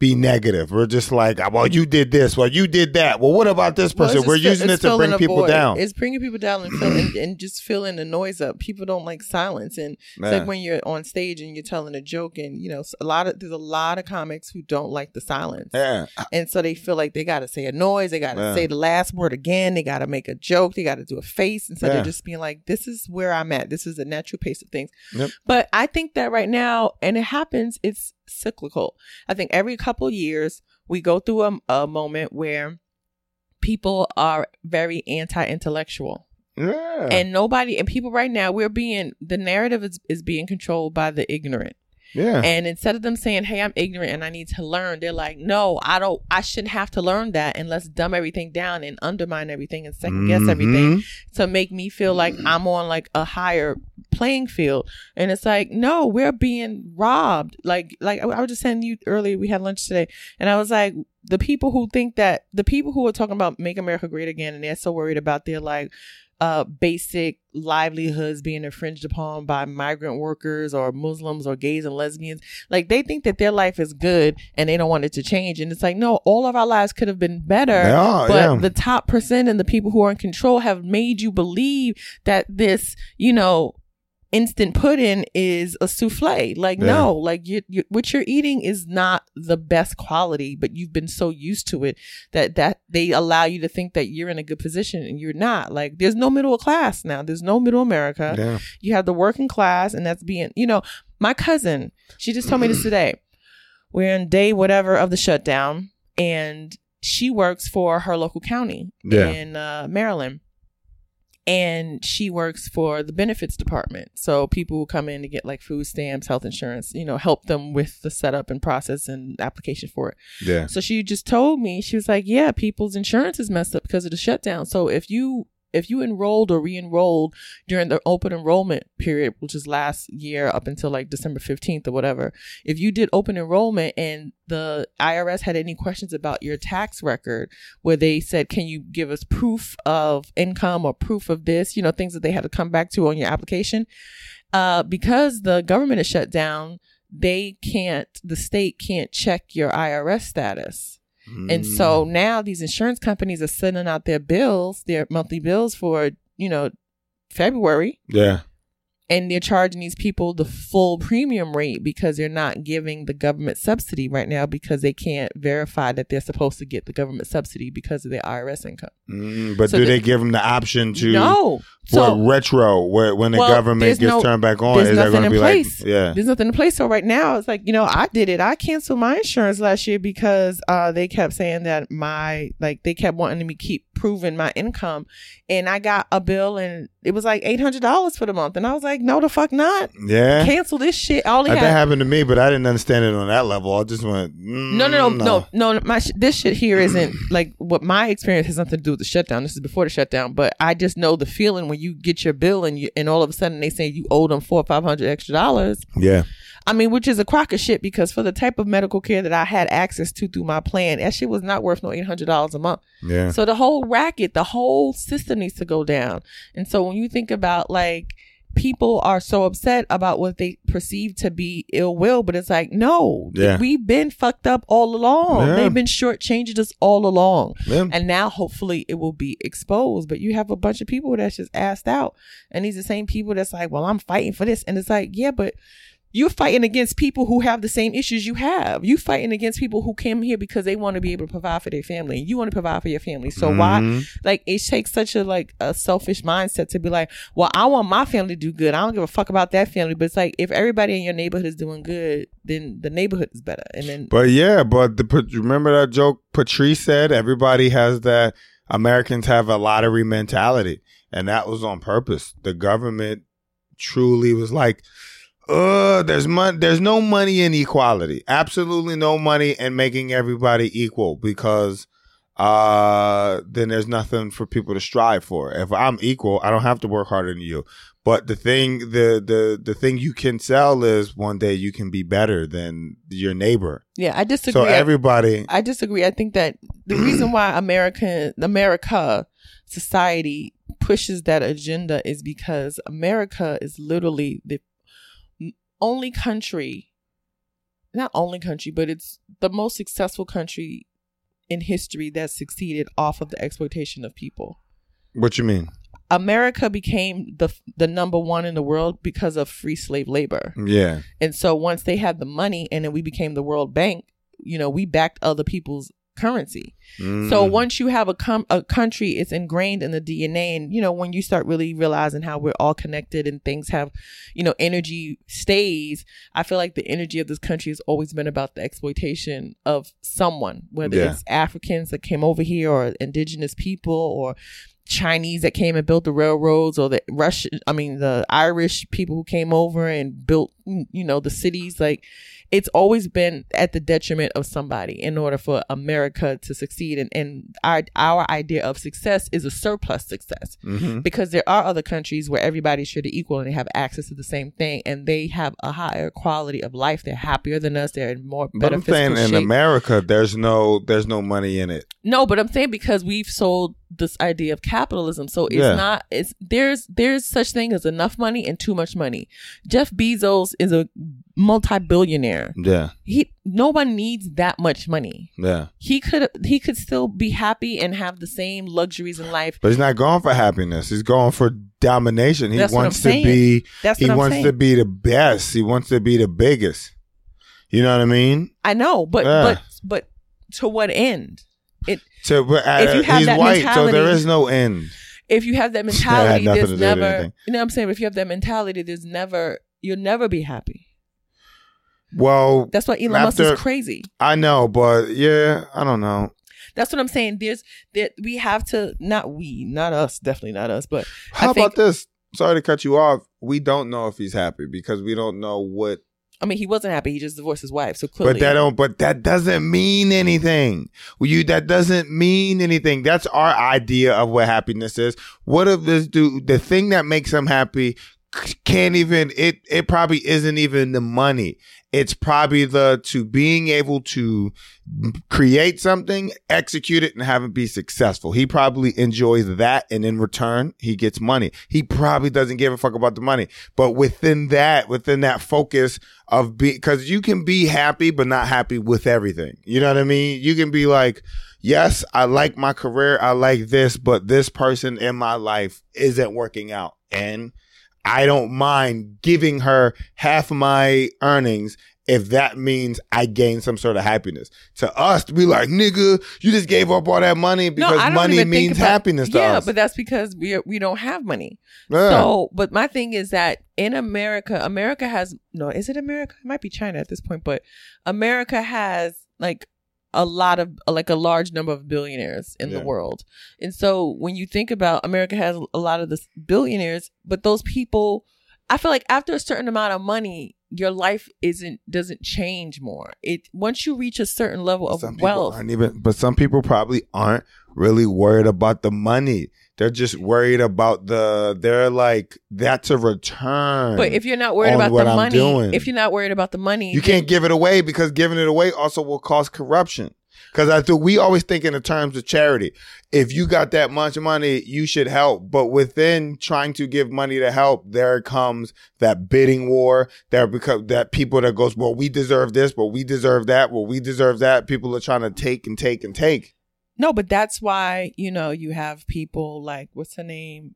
Speaker 2: be negative. We're just like, ah, well, you did this, well, you did that. Well, what about this person? We're using it to bring people down.
Speaker 1: It's bringing people down and, fill, and, and just filling the noise up. People don't like silence, and it's like when you're on stage and you're telling a joke, and you know, a lot of there's a lot of comics who don't like the silence.
Speaker 2: yeah.
Speaker 1: And so they feel like they got to say a noise, they got to
Speaker 2: Yeah.
Speaker 1: say the last word again, they got to make a joke, they got to do a face instead
Speaker 2: Yeah.
Speaker 1: of just being like, this is where I'm at. This is the natural pace of things.
Speaker 2: Yep.
Speaker 1: But I think that right now, and it happens, it's cyclical. I think every couple years we go through a, a moment where people are very anti-intellectual
Speaker 2: Yeah.
Speaker 1: and nobody and people right now we're being the narrative is, is being controlled by the ignorant
Speaker 2: yeah.
Speaker 1: and instead of them saying, "Hey, I'm ignorant and I need to learn," they're like, "No, I don't. I shouldn't have to learn that, and let's dumb everything down and undermine everything and second guess everything
Speaker 2: Mhm.
Speaker 1: to make me feel like I'm on like a higher playing field." And it's like, no, we're being robbed. Like, like I I was just saying you earlier. We had lunch today, and I was like, the people who think that the people who are talking about make America great again, and they're so worried about their like uh, basic livelihoods being infringed upon by migrant workers or Muslims or gays and lesbians. Like they think that their life is good and they don't want it to change. And it's like, no, all of our lives could have been better.
Speaker 2: Are,
Speaker 1: but
Speaker 2: yeah.
Speaker 1: the top percent and the people who are in control have made you believe that this, you know, instant pudding is a souffle. Like,
Speaker 2: Yeah.
Speaker 1: no, like you, you, what you're eating is not the best quality, but you've been so used to it that that they allow you to think that you're in a good position and you're not. Like, there's no middle class now. There's no middle America.
Speaker 2: Yeah.
Speaker 1: You have the working class, and that's being, you know, my cousin, she just told me this today. We're in day whatever of the shutdown, and she works for her local county
Speaker 2: Yeah.
Speaker 1: in uh, Maryland. And she works for the benefits department. So people who come in to get like food stamps, health insurance, you know, help them with the setup and process and application for it.
Speaker 2: Yeah.
Speaker 1: So she just told me, she was like, yeah, people's insurance is messed up because of the shutdown. So if you if you enrolled or re-enrolled during the open enrollment period, which is last year up until like December 15th or whatever, if you did open enrollment and the IRS had any questions about your tax record where they said, can you give us proof of income or proof of this, you know, things that they had to come back to on your application, uh, because the government is shut down, they can't, the state can't check your IRS status. And so
Speaker 2: Mm.
Speaker 1: now these insurance companies are sending out their bills, their monthly bills for, you know, February,
Speaker 2: yeah,
Speaker 1: and they're charging these people the full premium rate because they're not giving the government subsidy right now because they can't verify that they're supposed to get the government subsidy because of their IRS income.
Speaker 2: Mm, but
Speaker 1: So
Speaker 2: do
Speaker 1: the-
Speaker 2: they give them the option to
Speaker 1: no.
Speaker 2: what
Speaker 1: So
Speaker 2: retro where when the
Speaker 1: Well,
Speaker 2: government gets
Speaker 1: no-
Speaker 2: turned back on?
Speaker 1: there's
Speaker 2: Is
Speaker 1: nothing in
Speaker 2: be
Speaker 1: place.
Speaker 2: like yeah?
Speaker 1: there's nothing in place. So right now it's like, you know, I did it. I canceled my insurance last year because uh they kept saying that my like they kept wanting me to keep proving my income. And I got a bill and it was like eight hundred dollars for the month. And I was like, no the fuck not.
Speaker 2: Yeah,
Speaker 1: Cancel this shit. All
Speaker 2: Uh, that
Speaker 1: had
Speaker 2: happened to me, but I didn't understand it on that level. I just went mm,
Speaker 1: No, no, no, no, no. My sh- this shit here isn't like what my experience has nothing to do with the shutdown. This is before the shutdown, but I just know the feeling when you get your bill and you and all of a sudden they say you owe them four or five hundred extra dollars.
Speaker 2: Yeah,
Speaker 1: I mean, which is a crock of shit because for the type of medical care that I had access to through my plan, that shit was not worth no eight hundred dollars a month.
Speaker 2: yeah.
Speaker 1: So the whole racket, the whole system needs to go down. And so when you think about like people are so upset about what they perceive to be ill will, but it's like, no,
Speaker 2: Yeah.
Speaker 1: we've been fucked up all along.
Speaker 2: Yeah.
Speaker 1: They've been shortchanging us all along.
Speaker 2: yeah.
Speaker 1: And now hopefully it will be exposed. But you have a bunch of people that's just asked out. And these are the same people that's like, well, I'm fighting for this. And it's like, yeah, but you're fighting against people who have the same issues you have. You fighting against people who came here because they want to be able to provide for their family. And you want to provide for your family. So why
Speaker 2: Mhm.
Speaker 1: like it takes such a like a selfish mindset to be like, well, I want my family to do good. I don't give a fuck about that family. But it's like if everybody in your neighborhood is doing good, then the neighborhood is better. And then
Speaker 2: But yeah, but the remember that joke Patrice said? Everybody has that. Americans have a lottery mentality, and that was on purpose. The government truly was like, "Uh, there's money. There's no money in equality. Absolutely no money in making everybody equal because." Uh, then there's nothing for people to strive for. If I'm equal, I don't have to work harder than you. But the thing, the the the thing you can sell is one day you can be better than your neighbor.
Speaker 1: yeah, I disagree.
Speaker 2: So everybody,
Speaker 1: I disagree. I think that the reason why American America society pushes that agenda is because America is literally the only country not only country, but it's the most successful country in history that succeeded off of the exploitation of people.
Speaker 2: what you mean?
Speaker 1: America became the the number one in the world because of free slave labor.
Speaker 2: Yeah,
Speaker 1: And so once they had the money and then we became the World Bank, you know, we backed other people's currency. So
Speaker 2: Mm.
Speaker 1: once you have a com- a country, it's ingrained in the DNA, and you know when you start really realizing how we're all connected and things have, you know, energy stays. I feel like the energy of this country has always been about the exploitation of someone, whether
Speaker 2: Yeah.
Speaker 1: it's Africans that came over here, or indigenous people, or Chinese that came and built the railroads, or the Russian, I mean the Irish people who came over and built, you know, the cities. Like it's always been at the detriment of somebody in order for America to succeed. And, and our, our idea of success is a surplus success
Speaker 2: Mhm.
Speaker 1: because there are other countries where everybody's treated equal and they have access to the same thing and they have a higher quality of life. They're happier than us. They're in more
Speaker 2: But I'm saying
Speaker 1: physical
Speaker 2: in. America, there's no there's no money in it.
Speaker 1: No, but I'm saying because we've sold this idea of capitalism. So it's
Speaker 2: Yeah.
Speaker 1: not it's there's there's such thing as enough money and too much money. Jeff Bezos is a multi-billionaire.
Speaker 2: Yeah,
Speaker 1: He no one needs that much money.
Speaker 2: yeah.
Speaker 1: He could he could still be happy and have the same luxuries in life.
Speaker 2: But he's not going for happiness. He's going for domination. He
Speaker 1: That's
Speaker 2: wants to be.
Speaker 1: That's
Speaker 2: He
Speaker 1: what I'm
Speaker 2: wants
Speaker 1: saying.
Speaker 2: to be the best. He wants to be the biggest. You know what I mean?
Speaker 1: I know, but
Speaker 2: Yeah.
Speaker 1: but but to what end? It
Speaker 2: So, but uh,
Speaker 1: If you have
Speaker 2: he's
Speaker 1: that
Speaker 2: white, so there is no end.
Speaker 1: if you have that mentality, there's
Speaker 2: to
Speaker 1: never you know what I'm saying. If you have that mentality, there's never you'll never be happy.
Speaker 2: Well,
Speaker 1: That's why Elon Musk is crazy.
Speaker 2: I know, but yeah, I don't know.
Speaker 1: That's what I'm saying. There's that we have to not we, not us, definitely not us, but
Speaker 2: How
Speaker 1: think
Speaker 2: about this? Sorry to cut you off. We don't know if he's happy because we don't know what
Speaker 1: I mean, he wasn't happy. He just divorced his wife. So clearly,
Speaker 2: But that don't. But that doesn't mean anything. You that doesn't mean anything. That's our idea of what happiness is. What if this dude? The thing that makes him happy can't even. It it probably isn't even the money. It's probably the to being able to create something, execute it, and have it be successful. He probably enjoys that, and in return, he gets money. He probably doesn't give a fuck about the money. But within that, within that focus of be, because you can be happy, but not happy with everything. You know what I mean? You can be like, yes, I like my career, I like this, but this person in my life isn't working out, and I don't mind giving her half of my earnings if that means I gain some sort of happiness. To us, to be like, nigga, you just gave up all that money because
Speaker 1: don't
Speaker 2: money means
Speaker 1: about-
Speaker 2: happiness to
Speaker 1: yeah,
Speaker 2: us.
Speaker 1: but that's because we are, we don't have money.
Speaker 2: Yeah.
Speaker 1: So, but my thing is that in America, America has no. Is it America? It might be China at this point, but America has like a lot of like a large number of billionaires in
Speaker 2: Yeah.
Speaker 1: the world. And so when you think about America has a lot of the billionaires, but those people I feel like after a certain amount of money, your life isn't doesn't change more. It once you reach a certain level of
Speaker 2: some
Speaker 1: wealth,
Speaker 2: aren't even, but some people probably aren't really worried about the money. They're just worried about the. They're like, that's a return.
Speaker 1: but if you're not worried about the
Speaker 2: I'm
Speaker 1: money,
Speaker 2: doing.
Speaker 1: if you're not worried about the money,
Speaker 2: you can't give it away because giving it away also will cause corruption. Because I think we always think in the terms of charity. If you got that much money, you should help. But within trying to give money to help, there comes that bidding war. There become that people that goes, well, we deserve this, but we deserve that, well, we deserve that. People are trying to take and take and take.
Speaker 1: No, but that's why, you know, you have people like what's her name?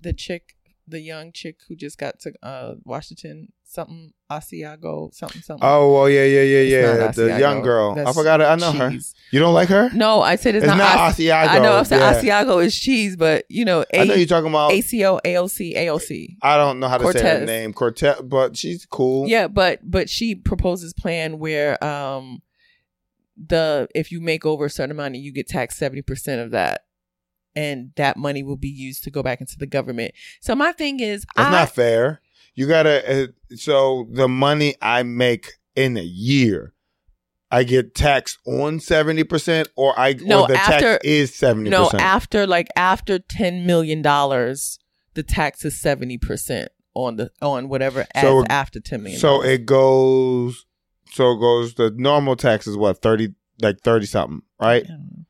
Speaker 1: The chick, the young chick who just got to uh Washington something Asiago, something something.
Speaker 2: Oh, well, yeah, yeah, yeah, yeah. The
Speaker 1: Asiago.
Speaker 2: young girl. I forgot it. I know her. You don't like her?
Speaker 1: No, I said it's,
Speaker 2: It's
Speaker 1: not,
Speaker 2: not
Speaker 1: Asi-
Speaker 2: Asiago.
Speaker 1: I know I'm saying
Speaker 2: yeah.
Speaker 1: Asiago is cheese, but you know,
Speaker 2: I know you're talking about.
Speaker 1: ACO, AOC, AOC.
Speaker 2: I don't know how to say her name. Cortez, but she's cool.
Speaker 1: Yeah, but but she proposes plan where um the if you make over a certain amount, you get taxed seventy percent of that, and that money will be used to go back into the government. So my thing is,
Speaker 2: That's
Speaker 1: I
Speaker 2: not fair. You gotta. Uh, so the money I make in a year, I get taxed on seventy percent, or I
Speaker 1: No,
Speaker 2: or the
Speaker 1: after-
Speaker 2: tax is seventy
Speaker 1: no after like after ten million dollars, the tax is seventy percent on the on whatever
Speaker 2: So-
Speaker 1: after ten million.
Speaker 2: So it goes. So it goes. The normal tax is what thirty, like thirty something, right?
Speaker 1: Know.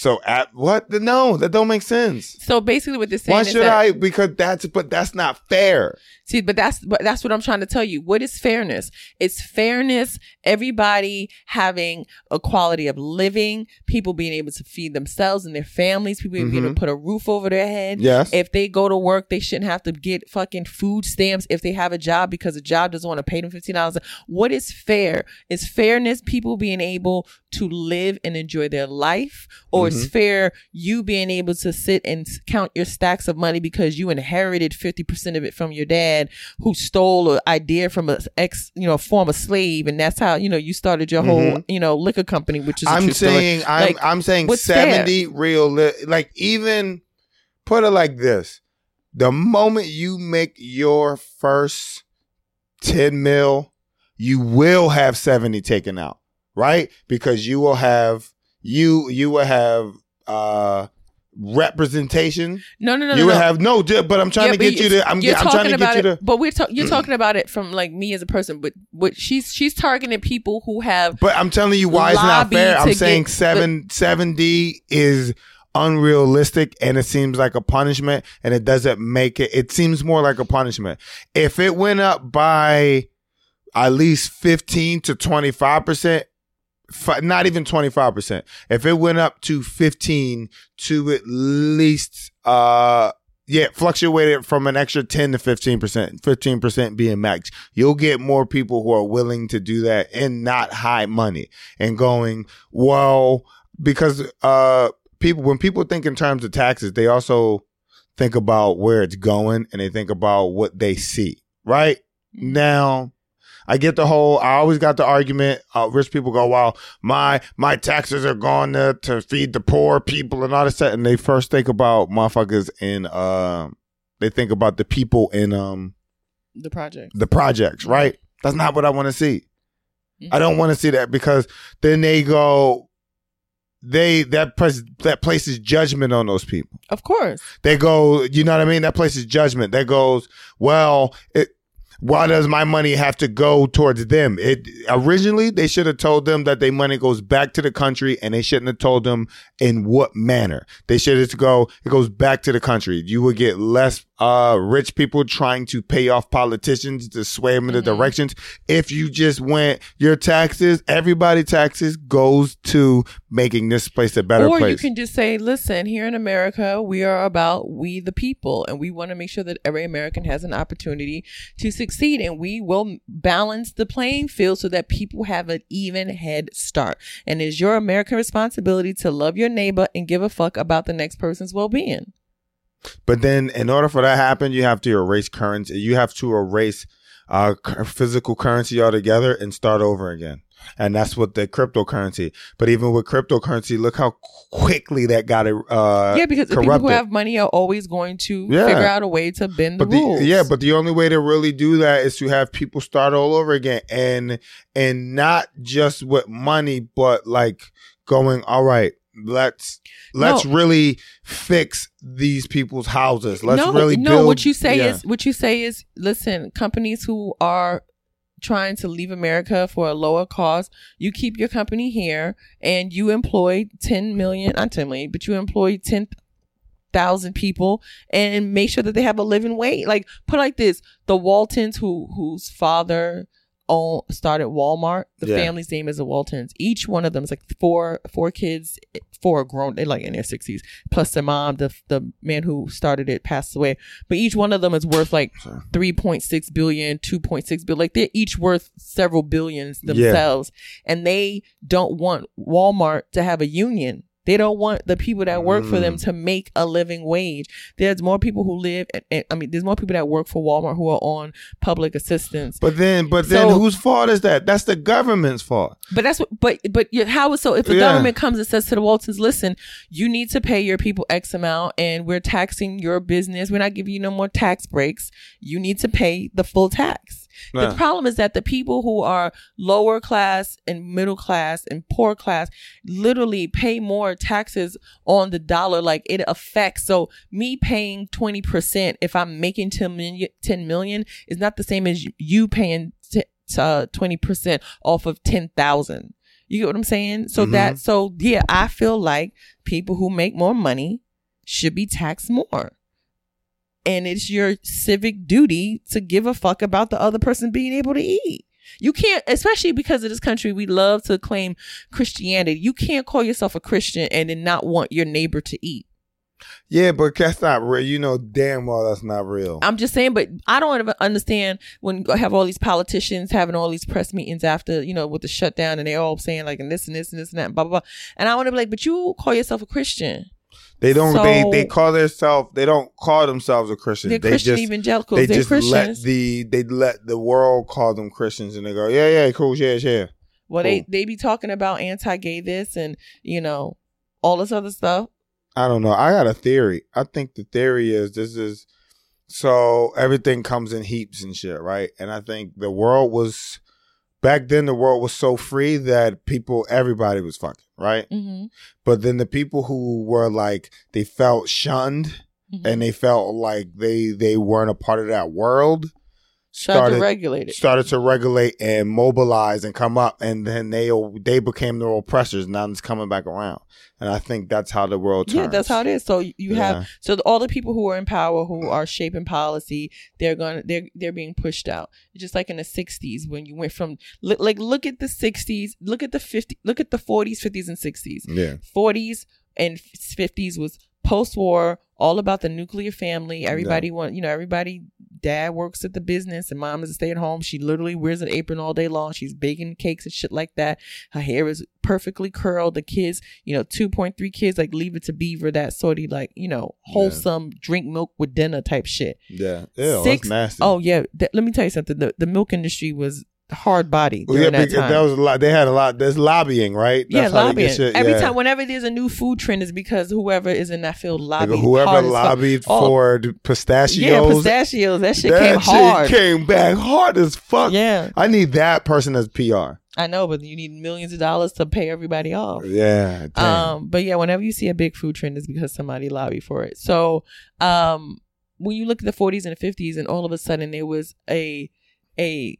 Speaker 2: So at what? No, that don't make sense.
Speaker 1: So basically, what they're saying is Why
Speaker 2: should
Speaker 1: that,
Speaker 2: I? Because that's but that's not fair.
Speaker 1: See, but that's but that's what I'm trying to tell you. What is fairness? It's fairness. Everybody having a quality of living, people being able to feed themselves and their families, people being able
Speaker 2: Mhm.
Speaker 1: to put a roof over their head.
Speaker 2: Yes.
Speaker 1: If they go to work, they shouldn't have to get fucking food stamps if they have a job because a job doesn't want to pay them fifteen dollars. What is fair? Is fairness people being able to live and enjoy their life, or is
Speaker 2: Mm-hmm.
Speaker 1: fair you being able to sit and count your stacks of money because you inherited fifty percent of it from your dad, who stole an idea from a ex, you know, former slave, and that's how you know you started your whole you know liquor company, which is
Speaker 2: Mm-hmm. I'm saying I'm
Speaker 1: Like,
Speaker 2: I'm saying
Speaker 1: what's fair?
Speaker 2: 70 real li- like even put it like this. The moment you make your first 10 mil, you will have 70 taken out, right? Because you will have you you will have uh representation.
Speaker 1: no, no, no,
Speaker 2: you
Speaker 1: no,
Speaker 2: will
Speaker 1: no.
Speaker 2: have no, but I'm trying
Speaker 1: Yeah,
Speaker 2: to get you to I'm,
Speaker 1: you're
Speaker 2: I'm trying
Speaker 1: talking
Speaker 2: to
Speaker 1: about
Speaker 2: get you
Speaker 1: it, but we're ta- you're talking about it from like me as a person, but what she's she's targeting people who have
Speaker 2: But I'm telling you why it's not fair. I'm saying
Speaker 1: get-
Speaker 2: seven seventy is unrealistic and it seems like a punishment and it doesn't make it it seems more like a punishment. If it went up by at least 15 to 25%, not even 25%. If it went up to 15 to at least uh yeah, fluctuated from an extra 10 to 15%, 15% being max. You'll get more people who are willing to do that and not high money and going, well, because uh people when people think in terms of taxes, they also think about where it's going and they think about what they see, right? Now, I get the whole. I always got the argument. Uh, rich people go, "Well, my my taxes are going to to feed the poor people and all this stuff." And they first think about motherfuckers in. Um, they think about the people in um
Speaker 1: the project.
Speaker 2: the projects, right? That's not what I want to see. I
Speaker 1: Mm-hmm.
Speaker 2: don't want to see that because then they go, they that pres- that places judgment on those people.
Speaker 1: Of course.
Speaker 2: They go, you know what I mean? That places judgment. That goes, well, it, why does my money have to go towards them? It originally they should have told them that their money goes back to the country, and they shouldn't have told them in what manner. They should have to go. It goes back to the country. You would get less uh rich people trying to pay off politicians to sway them in the
Speaker 1: Mhm.
Speaker 2: directions. If you just went your taxes, everybody taxes goes to making this place a better
Speaker 1: or
Speaker 2: place.
Speaker 1: Or you can just say, listen, here in America, we are about we the people, and we want to make sure that every American has an opportunity to succeed, and we will balance the playing field so that people have an even head start. And it's your American responsibility to love your neighbor and give a fuck about the next person's well being.
Speaker 2: But then, in order for that to happen, you have to erase currency. You have to erase uh, physical currency altogether and start over again. And that's what the cryptocurrency. But even with cryptocurrency, look how quickly that got it. Uh,
Speaker 1: yeah, because the people who have money are always going to
Speaker 2: Yeah.
Speaker 1: figure out a way to bend the
Speaker 2: the,
Speaker 1: rules.
Speaker 2: yeah, but the only way to really do that is to have people start all over again, and and not just with money, but like going, all right, let's let's
Speaker 1: No.
Speaker 2: really fix these people's houses. Let's
Speaker 1: no,
Speaker 2: really
Speaker 1: no.
Speaker 2: build.
Speaker 1: what you say
Speaker 2: yeah.
Speaker 1: is what you say is listen. Companies who are trying to leave America for a lower cost, you keep your company here and you employ ten million, not ten million, but you employ ten thousand people and make sure that they have a living wage. Like put it like this: the Waltons, who whose father own, started Walmart, the
Speaker 2: Yeah.
Speaker 1: family's name is the Waltons. Each one of them is like four four kids, four grown, they're like in their sixties, plus their mom. The the man who started it passed away, but each one of them is worth like
Speaker 2: Sorry.
Speaker 1: 3.6 billion 2.6 billion like they're each worth several billions
Speaker 2: Yeah.
Speaker 1: themselves and they don't want walmart to have a union they don't want the people that work for them
Speaker 2: Mm.
Speaker 1: to make a living wage there's more people who live and, and- i mean there's more people that work for walmart who are on public assistance
Speaker 2: But then, but then,
Speaker 1: So-
Speaker 2: whose fault is that? That's the government's fault.
Speaker 1: but that's what, but, but you- how is so if the
Speaker 2: Yeah.
Speaker 1: government comes and says to the Waltons, listen, you need to pay your people X amount and we're taxing your business. We're not giving you no more tax breaks. You need to pay the full tax. The problem is that the people who are lower class and middle class and poor class literally pay more taxes on the dollar. Like it affects. So me paying 20% if I'm making 10 million, 10 million is not the same as you paying t- uh, 20% off of 10,000. You get what I'm saying? So
Speaker 2: Mhm.
Speaker 1: that, so yeah, I feel like people who make more money should be taxed more. And it's your civic duty to give a fuck about the other person being able to eat. You can't, especially because of this country, we love to claim Christianity. You can't call yourself a Christian and then not want your neighbor to eat.
Speaker 2: Yeah, but that's not real. You know damn well that's not real.
Speaker 1: I'm just saying, but I don't understand when you have all these politicians having all these press meetings after, you know, with the shutdown and they're all saying like, and this and this and this and that, and blah, blah, blah. And I want to be like, but you call yourself a Christian.
Speaker 2: They don't. they
Speaker 1: so-
Speaker 2: they call themselves. They don't call themselves a Christian.
Speaker 1: They're
Speaker 2: they
Speaker 1: Christian
Speaker 2: just
Speaker 1: evangelicals.
Speaker 2: they
Speaker 1: They're
Speaker 2: just let the they let the world call them Christians, and they go, yeah, yeah, cool, yeah, yeah.
Speaker 1: well, they, they be talking about anti-gay this and, you know, all this other stuff.
Speaker 2: I don't know. I got a theory. I think the theory is this is so everything comes in heaps and shit, right? And I think the world was back then. The world was so free that people, everybody was fucking, right?
Speaker 1: Mm-hmm.
Speaker 2: But then the people who were like they felt shunned
Speaker 1: Mm-hmm.
Speaker 2: and they felt like they they weren't a part of that world
Speaker 1: To
Speaker 2: started
Speaker 1: regulate it.
Speaker 2: started to regulate and mobilize and come up and then they they became the oppressors now it's coming back around and i think that's how the world turns
Speaker 1: Yeah, that's how it is. So you
Speaker 2: Yeah.
Speaker 1: have so all the people who are in power who are shaping policy, they're going they're they're being pushed out. Just like in the '60s when you went from li- like look at the '60s, look at the '50s, look at the '40s, '50s, and '60s.
Speaker 2: yeah
Speaker 1: 40s and 50s was post-war all about the nuclear family. Everybody want you know everybody dad works at the business and mom is a stay-at-home. She literally wears an apron all day long. She's baking cakes and shit like that. Her hair is perfectly curled. The kids you know 2.3 kids like leave it to beaver that sort of like you know wholesome drink milk with dinner type shit.
Speaker 2: Yeah. Ew,
Speaker 1: Six-
Speaker 2: that's nasty.
Speaker 1: Oh yeah. Th- let me tell you something. The, the milk industry was hard body during
Speaker 2: yeah,
Speaker 1: that time.
Speaker 2: that was a lot. They had a lot. There's lobbying, right?
Speaker 1: yeah,
Speaker 2: That's get
Speaker 1: lobbying.
Speaker 2: shit,
Speaker 1: Every
Speaker 2: yeah.
Speaker 1: time, whenever there's a new food trend, is because whoever is in that field
Speaker 2: Like,
Speaker 1: lobbied.
Speaker 2: whoever
Speaker 1: hard as fuck.
Speaker 2: lobbied
Speaker 1: Oh,
Speaker 2: for pistachios,
Speaker 1: yeah, pistachios. That shit
Speaker 2: that
Speaker 1: came
Speaker 2: shit
Speaker 1: hard.
Speaker 2: came back hard as fuck.
Speaker 1: Yeah,
Speaker 2: I need that person as PR.
Speaker 1: I know, but you need millions of dollars to pay everybody off.
Speaker 2: Yeah. damn.
Speaker 1: Um, but yeah, whenever you see a big food trend, it's because somebody lobbied for it. So, um, when you look at the 40s and the 50s, and all of a sudden there was a a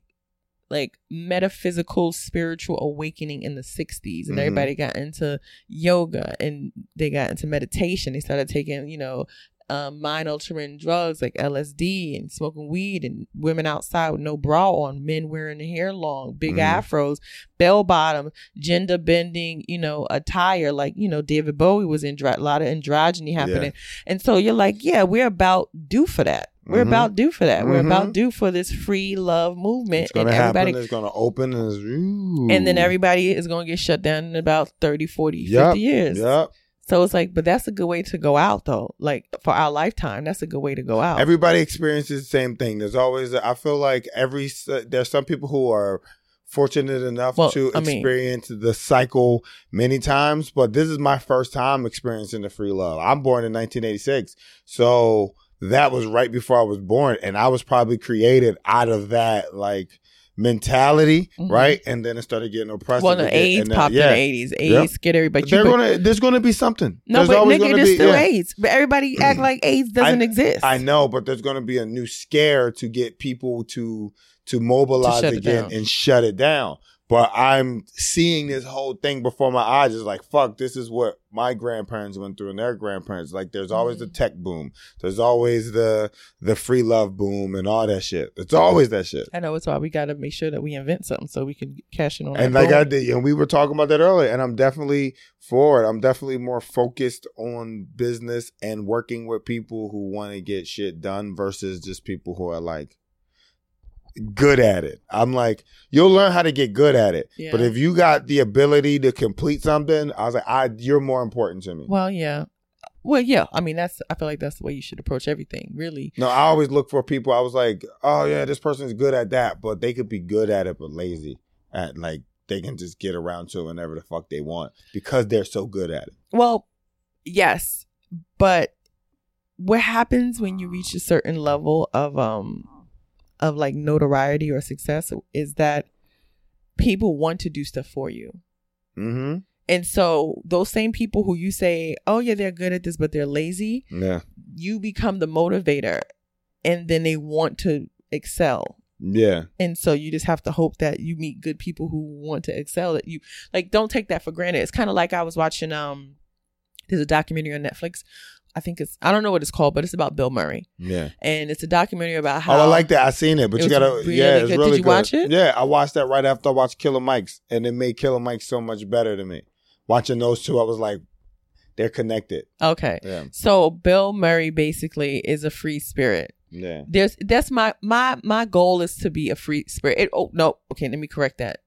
Speaker 1: like metaphysical spiritual awakening in the 60s and
Speaker 2: Mhm.
Speaker 1: everybody got into yoga and they got into meditation they started taking you know um, mind altering drugs like LSD and smoking weed and women outside with no bra on, men wearing their hair long, big
Speaker 2: Mhm.
Speaker 1: afros, bell bottom, gender bending, you know, attire. Like, you know, David Bowie was in a lot of androgyny happening. And so you're like, yeah, we're about due for that. We're
Speaker 2: Mhm.
Speaker 1: about due for that. We're
Speaker 2: Mhm.
Speaker 1: about due for this free love movement. and everybody
Speaker 2: happen. It's gonna open, and,
Speaker 1: and then everybody is going to get shut down in about 30, 40,
Speaker 2: Yup,
Speaker 1: 50 years.
Speaker 2: Yep.
Speaker 1: So it's like, but that's a good way to go out though. Like for our lifetime, that's a good way to go out.
Speaker 2: Everybody experiences the same thing. There's always. I feel like every. There's some people who are fortunate enough
Speaker 1: Well,
Speaker 2: to
Speaker 1: I mean-
Speaker 2: experience the cycle many times, but this is my first time experiencing the free love. I'm born in 1986, so that was right before I was born, and I was probably created out of that like mentality,
Speaker 1: Mhm.
Speaker 2: right? And then it started getting oppressive.
Speaker 1: well, the AIDS
Speaker 2: then-
Speaker 1: popped
Speaker 2: yeah.
Speaker 1: in the eighties. AIDS
Speaker 2: Yep.
Speaker 1: scared everybody. You but-
Speaker 2: gonna. There's gonna be something.
Speaker 1: no,
Speaker 2: there's
Speaker 1: but nigga, there's
Speaker 2: be,
Speaker 1: still
Speaker 2: yeah.
Speaker 1: AIDS. But everybody act like AIDS doesn't exist.
Speaker 2: I know, but there's going to be a new scare to get people to to mobilize
Speaker 1: it
Speaker 2: again
Speaker 1: down.
Speaker 2: and shut it down. But I'm seeing this whole thing before my eyes. It's like, fuck, this is what my grandparents went through and their grandparents. Like, there's always the
Speaker 1: Mhm.
Speaker 2: tech boom. There's always the the free love boom and all that shit. It's always that shit.
Speaker 1: I know it's why we got to make sure that we invent something so we can cash in on
Speaker 2: it.
Speaker 1: And
Speaker 2: like I did, and we were talking about that earlier, and I'm definitely for it. I'm definitely more focused on business and working with people who want to get shit done versus just people who are like good at it. I'm like, you'll learn how to get good at it,
Speaker 1: Yeah.
Speaker 2: but if you got the ability to complete something, I was like, I you're more important to me.
Speaker 1: Well, yeah. Well, yeah. I mean, that's. I feel like that's the way you should approach everything. Really.
Speaker 2: No, I always look for people. I was like, oh yeah, this person's good at that, but they could be good at it but lazy at like they can just get around to it whenever the fuck they want because they're so good at it.
Speaker 1: Well, yes, but what happens when you reach a certain level of um of like notoriety or success is that people want to do stuff for you.
Speaker 2: Mm-hmm.
Speaker 1: And so those same people who you say, "Oh yeah, they're good at this but they're lazy,"
Speaker 2: Yeah.
Speaker 1: you become the motivator and then they want to excel.
Speaker 2: Yeah.
Speaker 1: And so you just have to hope that you meet good people who want to excel that you like don't take that for granted. It's kind of like I was watching um there's a documentary on Netflix. I think it's I don't know what it's called, but it's about Bill Murray.
Speaker 2: Yeah.
Speaker 1: And it's a documentary about how
Speaker 2: oh, I like that. I seen it, but
Speaker 1: It
Speaker 2: you gotta.
Speaker 1: really
Speaker 2: yeah, it's
Speaker 1: good. Did
Speaker 2: really
Speaker 1: you
Speaker 2: good.
Speaker 1: watch it?
Speaker 2: Yeah, I watched that right after I watched Killer Mike's, and it made Killer Mike so much better to me. Watching those two, I was like, they're connected.
Speaker 1: Okay.
Speaker 2: Yeah.
Speaker 1: So Bill Murray basically is a free spirit.
Speaker 2: Yeah.
Speaker 1: There's that's my my my goal is to be a free spirit. It, oh no, okay, let me correct that.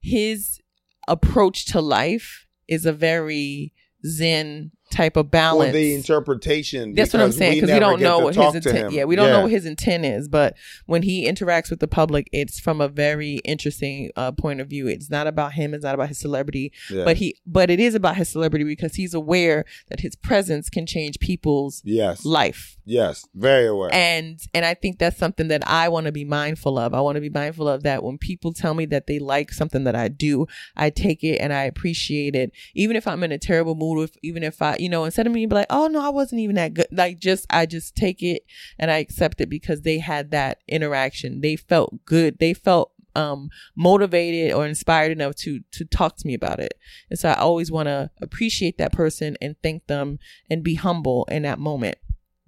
Speaker 1: His approach to life is a very zen type of balance.
Speaker 2: Well, the interpretation.
Speaker 1: That's what I'm saying because we,
Speaker 2: never
Speaker 1: don't know what his intent. Yeah, we don't know what his intent is. But when he interacts with the public, it's from a very interesting uh, point of view. It's not about him. It's not about his celebrity.
Speaker 2: Yeah.
Speaker 1: But he, but it is about his celebrity because he's aware that his presence can change people's
Speaker 2: yes,
Speaker 1: life.
Speaker 2: yes, very aware.
Speaker 1: And and I think that's something that I want to be mindful of. I want to be mindful of that when people tell me that they like something that I do, I take it and I appreciate it. Even if I'm in a terrible mood, if even if I, you know, instead of me be like, oh no, I wasn't even that good. Like just I just take it and I accept it because they had that interaction. They felt good. They felt um motivated or inspired enough to to talk to me about it. And so I always want to appreciate that person and thank them and be humble in that moment.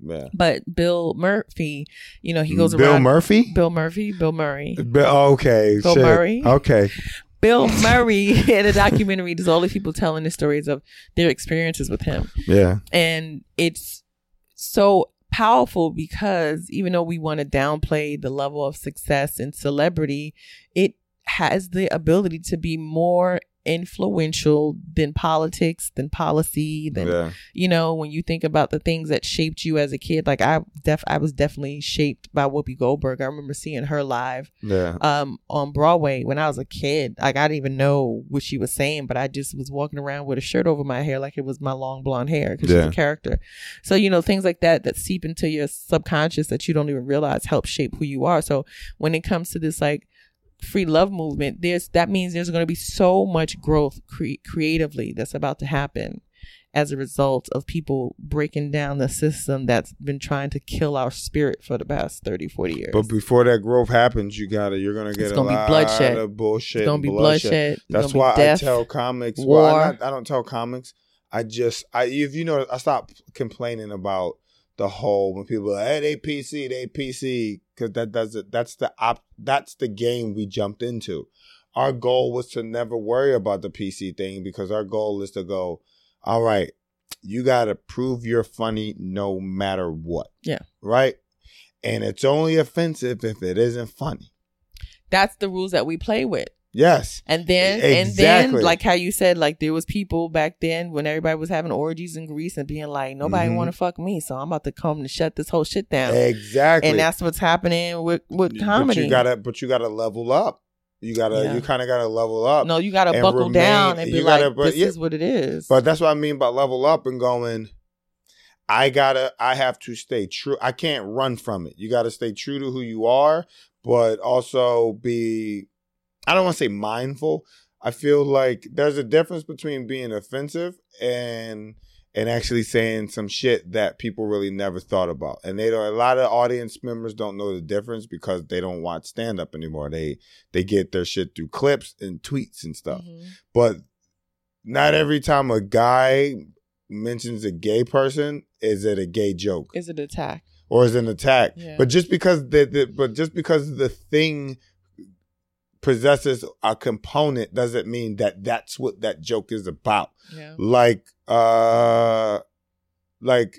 Speaker 2: yeah.
Speaker 1: But Bill Murphy, you know, he goes
Speaker 2: Bill
Speaker 1: around.
Speaker 2: Murphy.
Speaker 1: Bill Murphy, Bill Murray.
Speaker 2: Bill, okay.
Speaker 1: Bill
Speaker 2: shit.
Speaker 1: Murray.
Speaker 2: Okay.
Speaker 1: Bill Murray in a documentary, there's all these people telling the stories of their experiences with him.
Speaker 2: Yeah.
Speaker 1: And it's so powerful because even though we want to downplay the level of success and celebrity, it has the ability to be more influential than politics, than policy, than
Speaker 2: yeah.
Speaker 1: you know, when you think about the things that shaped you as a kid, like I def I was definitely shaped by Whoopi Goldberg. I remember seeing her live
Speaker 2: Yeah.
Speaker 1: um on Broadway when I was a kid. Like I didn't even know what she was saying, but I just was walking around with a shirt over my hair like it was my long blonde hair because
Speaker 2: Yeah.
Speaker 1: she's a character. So you know things like that that seep into your subconscious that you don't even realize help shape who you are. So when it comes to this like free love movement, there's that means there's going to be so much growth cre- creatively that's about to happen as a result of people breaking down the system that's been trying to kill our spirit for the past 30 40 years
Speaker 2: But before that growth happens, you gotta you're gonna get
Speaker 1: It's gonna be
Speaker 2: lot
Speaker 1: bloodshed.
Speaker 2: of bullshit.
Speaker 1: it's gonna be bloodshed, It's
Speaker 2: That's why
Speaker 1: death.
Speaker 2: I tell comics.
Speaker 1: war.
Speaker 2: Well, I, not, I don't tell comics. I just I if you know I stop complaining about the whole when people are, hey they PC they PC because that does it. That's the op. That's the game we jumped into. Our goal was to never worry about the PC thing because our goal is to go. All right, you got to prove you're funny no matter what.
Speaker 1: Yeah.
Speaker 2: Right. And it's only offensive if it isn't funny.
Speaker 1: that's the rules that we play with
Speaker 2: Yes.
Speaker 1: and then
Speaker 2: Exactly.
Speaker 1: and then like how you said like there was people back then when everybody was having orgies in greece and being like nobody
Speaker 2: Mhm.
Speaker 1: want to fuck me so i'm about to come to shut this whole shit down
Speaker 2: Exactly.
Speaker 1: and that's what's happening with with
Speaker 2: But
Speaker 1: comedy
Speaker 2: you gotta, but you gotta level up. You gotta,
Speaker 1: Yeah.
Speaker 2: you kind of gotta level up.
Speaker 1: no you gotta buckle
Speaker 2: remain-
Speaker 1: down and be like
Speaker 2: gotta- but
Speaker 1: this
Speaker 2: yeah.
Speaker 1: is what it is
Speaker 2: But that's what I mean by level up and going. I gotta, I have to stay true. I can't run from it. You gotta stay true to who you are, but also be. I don't want to say mindful. I feel like there's a difference between being offensive and and actually saying some shit that people really never thought about. And they don't. A lot of audience members don't know the difference because they don't watch stand up anymore. They they get their shit through clips and tweets and stuff
Speaker 1: Mhm.
Speaker 2: but not every time a guy mentions a gay person is it a gay joke
Speaker 1: is it attack
Speaker 2: or is it an attack
Speaker 1: Yeah.
Speaker 2: but just because the, the but just because the thing possesses a component doesn't mean that that's what that joke is about.
Speaker 1: Yeah.
Speaker 2: Like uh like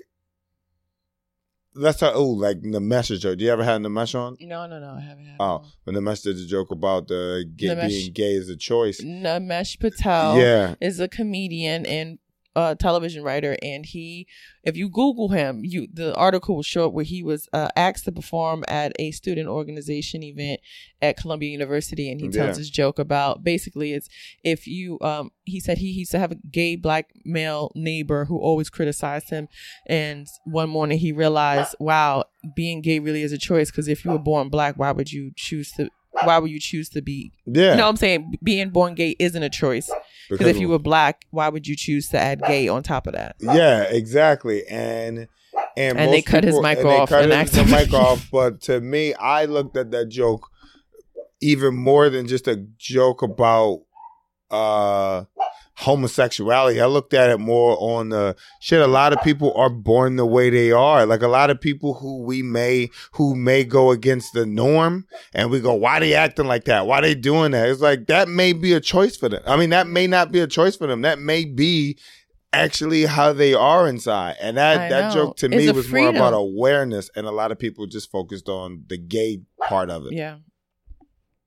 Speaker 2: let's talk oh like the message joke. Do you ever have the mesh on?
Speaker 1: No no no i haven't had
Speaker 2: oh when the message did a joke about the gay, being gay is a choice.
Speaker 1: Nimesh Patel
Speaker 2: yeah.
Speaker 1: is a comedian and uh, television writer, and he, if you Google him, you the article will show up where he was uh, asked to perform at a student organization event at Columbia University, and he tells his joke about basically it's if you um he said he, he used to have a gay black male neighbor who always criticized him, and one morning he realized, wow, being gay really is a choice because if you were born black, why would you choose to? Why would you choose to be?
Speaker 2: yeah
Speaker 1: No, I'm saying being born gay isn't a choice. Because if you were black, why would you choose to add gay on top of that?
Speaker 2: Yeah, exactly. And and,
Speaker 1: And they
Speaker 2: most
Speaker 1: cut his
Speaker 2: people-
Speaker 1: mic
Speaker 2: and they
Speaker 1: off
Speaker 2: cut
Speaker 1: and
Speaker 2: his-
Speaker 1: asked
Speaker 2: the mic off. But to me, I looked at that joke even more than just a joke about uh homosexuality. I looked at it more on the shit. A lot of people are born the way they are. Like a lot of people who we may who may go against the norm, and we go, "Why they acting like that? Why they doing that?" It's like that may be a choice for them. I mean, that may not be a choice for them. That may be actually how they are inside. And that that joke to
Speaker 1: It's
Speaker 2: me was more about awareness, and a lot of people just focused on the gay part of it.
Speaker 1: Yeah.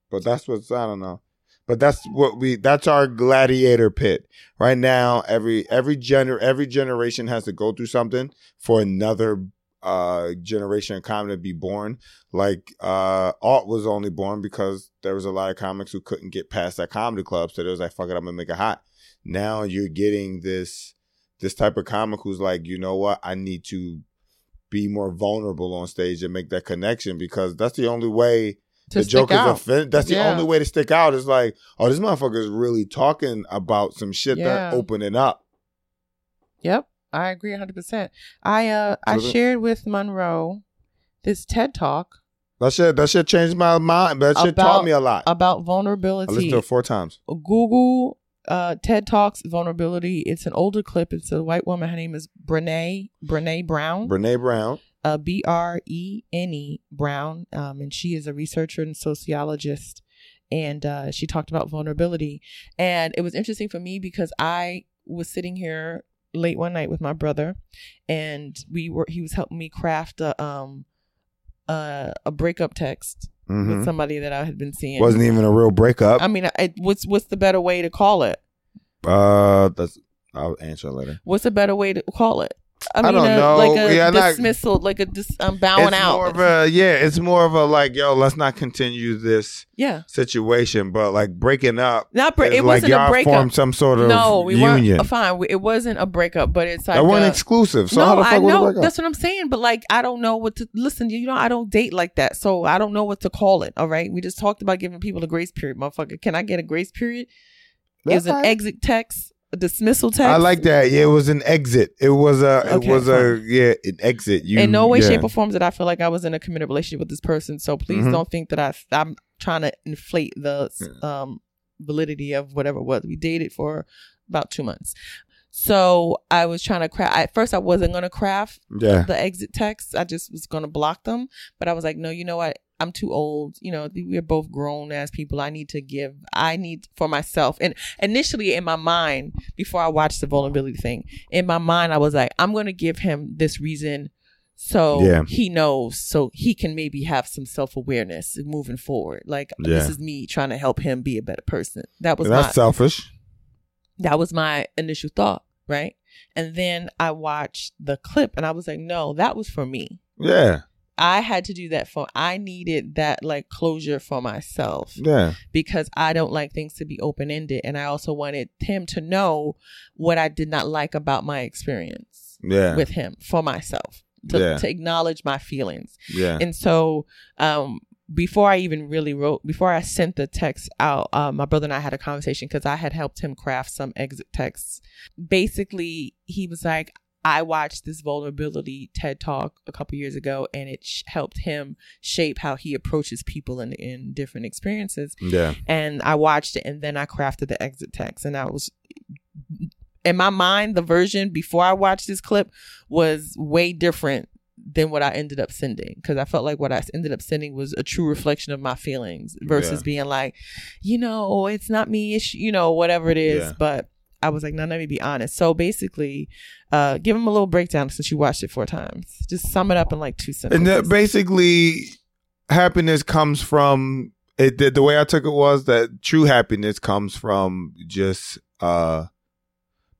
Speaker 2: But that's what's I don't know. But that's what we that's our gladiator pit. Right now, every every gener every generation has to go through something for another uh generation of comedy to be born. Like uh Alt was only born because there was a lot of comics who couldn't get past that comedy club. So they was like, fuck it, I'm gonna make it hot. Now you're getting this this type of comic who's like, you know what, I need to be more vulnerable on stage and make that connection because that's the only way the joke is offend. That's the only way to stick out. Is like, oh, this motherfucker is really talking about some shit that
Speaker 1: Yeah.
Speaker 2: opening up.
Speaker 1: Yep. I agree 100%. I uh I
Speaker 2: So
Speaker 1: shared with Monroe this TED Talk
Speaker 2: That shit, that shit changed my mind. That shit taught me a lot.
Speaker 1: about vulnerability.
Speaker 2: I listened to it four times.
Speaker 1: Google uh TED Talks vulnerability. It's an older clip. It's a white woman. Her name is Brene Brene Brown.
Speaker 2: Brene Brown.
Speaker 1: Uh, B R E N E Brown, um, and she is a researcher and sociologist. And uh, she talked about vulnerability, and it was interesting for me because I was sitting here late one night with my brother, and we were he was helping me craft a um a, a breakup text
Speaker 2: Mhm.
Speaker 1: with somebody that I had been seeing.
Speaker 2: Wasn't even a real breakup.
Speaker 1: I mean, I, what's what's the better way to call it?
Speaker 2: Uh, that's I'll answer later.
Speaker 1: What's a better way to call it? I
Speaker 2: I don't
Speaker 1: a,
Speaker 2: know.
Speaker 1: Like a
Speaker 2: Yeah, not-
Speaker 1: dismissal, like a dis, um, bowing
Speaker 2: it's
Speaker 1: out.
Speaker 2: more of a yeah. It's more of a like yo, let's not continue this
Speaker 1: yeah,
Speaker 2: situation, but like breaking up.
Speaker 1: not break. It
Speaker 2: like
Speaker 1: wasn't
Speaker 2: y'all
Speaker 1: a breakup.
Speaker 2: formed some sort of
Speaker 1: no, we
Speaker 2: union.
Speaker 1: weren't uh, fine. We- It wasn't a breakup, but it's like
Speaker 2: that
Speaker 1: a-
Speaker 2: exclusive. So
Speaker 1: no,
Speaker 2: how the fuck
Speaker 1: I know that's what I'm saying. But like, I don't know what to listen. You know, I don't date like that, so I don't know what to call it. All right, we just talked about giving people a grace period, motherfucker. Can I get a grace period? It was an
Speaker 2: That's
Speaker 1: exit text, dismissal text.
Speaker 2: I like that. Yeah, it was an exit. It was a.
Speaker 1: Okay,
Speaker 2: it was a. Yeah, an exit. You
Speaker 1: in no way,
Speaker 2: yeah.
Speaker 1: shape, or form did I feel like I was in a committed relationship with this person. So please
Speaker 2: Mhm.
Speaker 1: don't think that I I'm trying to inflate the um validity of whatever it was. We dated for about two months. So I was trying to craft. At first, I wasn't gonna craft
Speaker 2: Yeah.
Speaker 1: the exit text. I just was gonna block them. But I was like, no, you know what? I'm too old. You know, we're both grown as people. I need to give. I need for myself. And initially, in my mind, before I watched the vulnerability thing, in my mind, I was like, I'm gonna give him this reason. So
Speaker 2: Yeah.
Speaker 1: he knows, so he can maybe have some self awareness moving forward. Like this is me trying to help him be a better person. That was
Speaker 2: That's
Speaker 1: my
Speaker 2: selfish.
Speaker 1: that was my initial thought, right? And then I watched the clip and I was like, no, that was for me.
Speaker 2: Yeah.
Speaker 1: I had to do that for I needed that like closure for myself
Speaker 2: Yeah.
Speaker 1: because I don't like things to be open ended and I also wanted him to know what I did not like about my experience
Speaker 2: Yeah.
Speaker 1: with him for myself to,
Speaker 2: Yeah.
Speaker 1: to acknowledge my feelings.
Speaker 2: yeah.
Speaker 1: And so, um, before I even really wrote, before I sent the text out, uh, my brother and I had a conversation because I had helped him craft some exit texts. Basically, he was like, I watched this vulnerability TED talk a couple years ago, and it sh- helped him shape how he approaches people in in different experiences.
Speaker 2: yeah.
Speaker 1: And I watched it, and then I crafted the exit text, and I was. In my mind, the version before I watched this clip was way different than what I ended up sending because I felt like what I ended up sending was a true reflection of my feelings versus
Speaker 2: Yeah.
Speaker 1: being like, you know, it's not me, it's you know, whatever it is.
Speaker 2: Yeah.
Speaker 1: But I was like, no, let me be honest. So basically, uh, give him a little breakdown since you watched it four times. Just sum it up in like two sentences.
Speaker 2: And that basically, happiness comes from it. The, the way I took it was that true happiness comes from just uh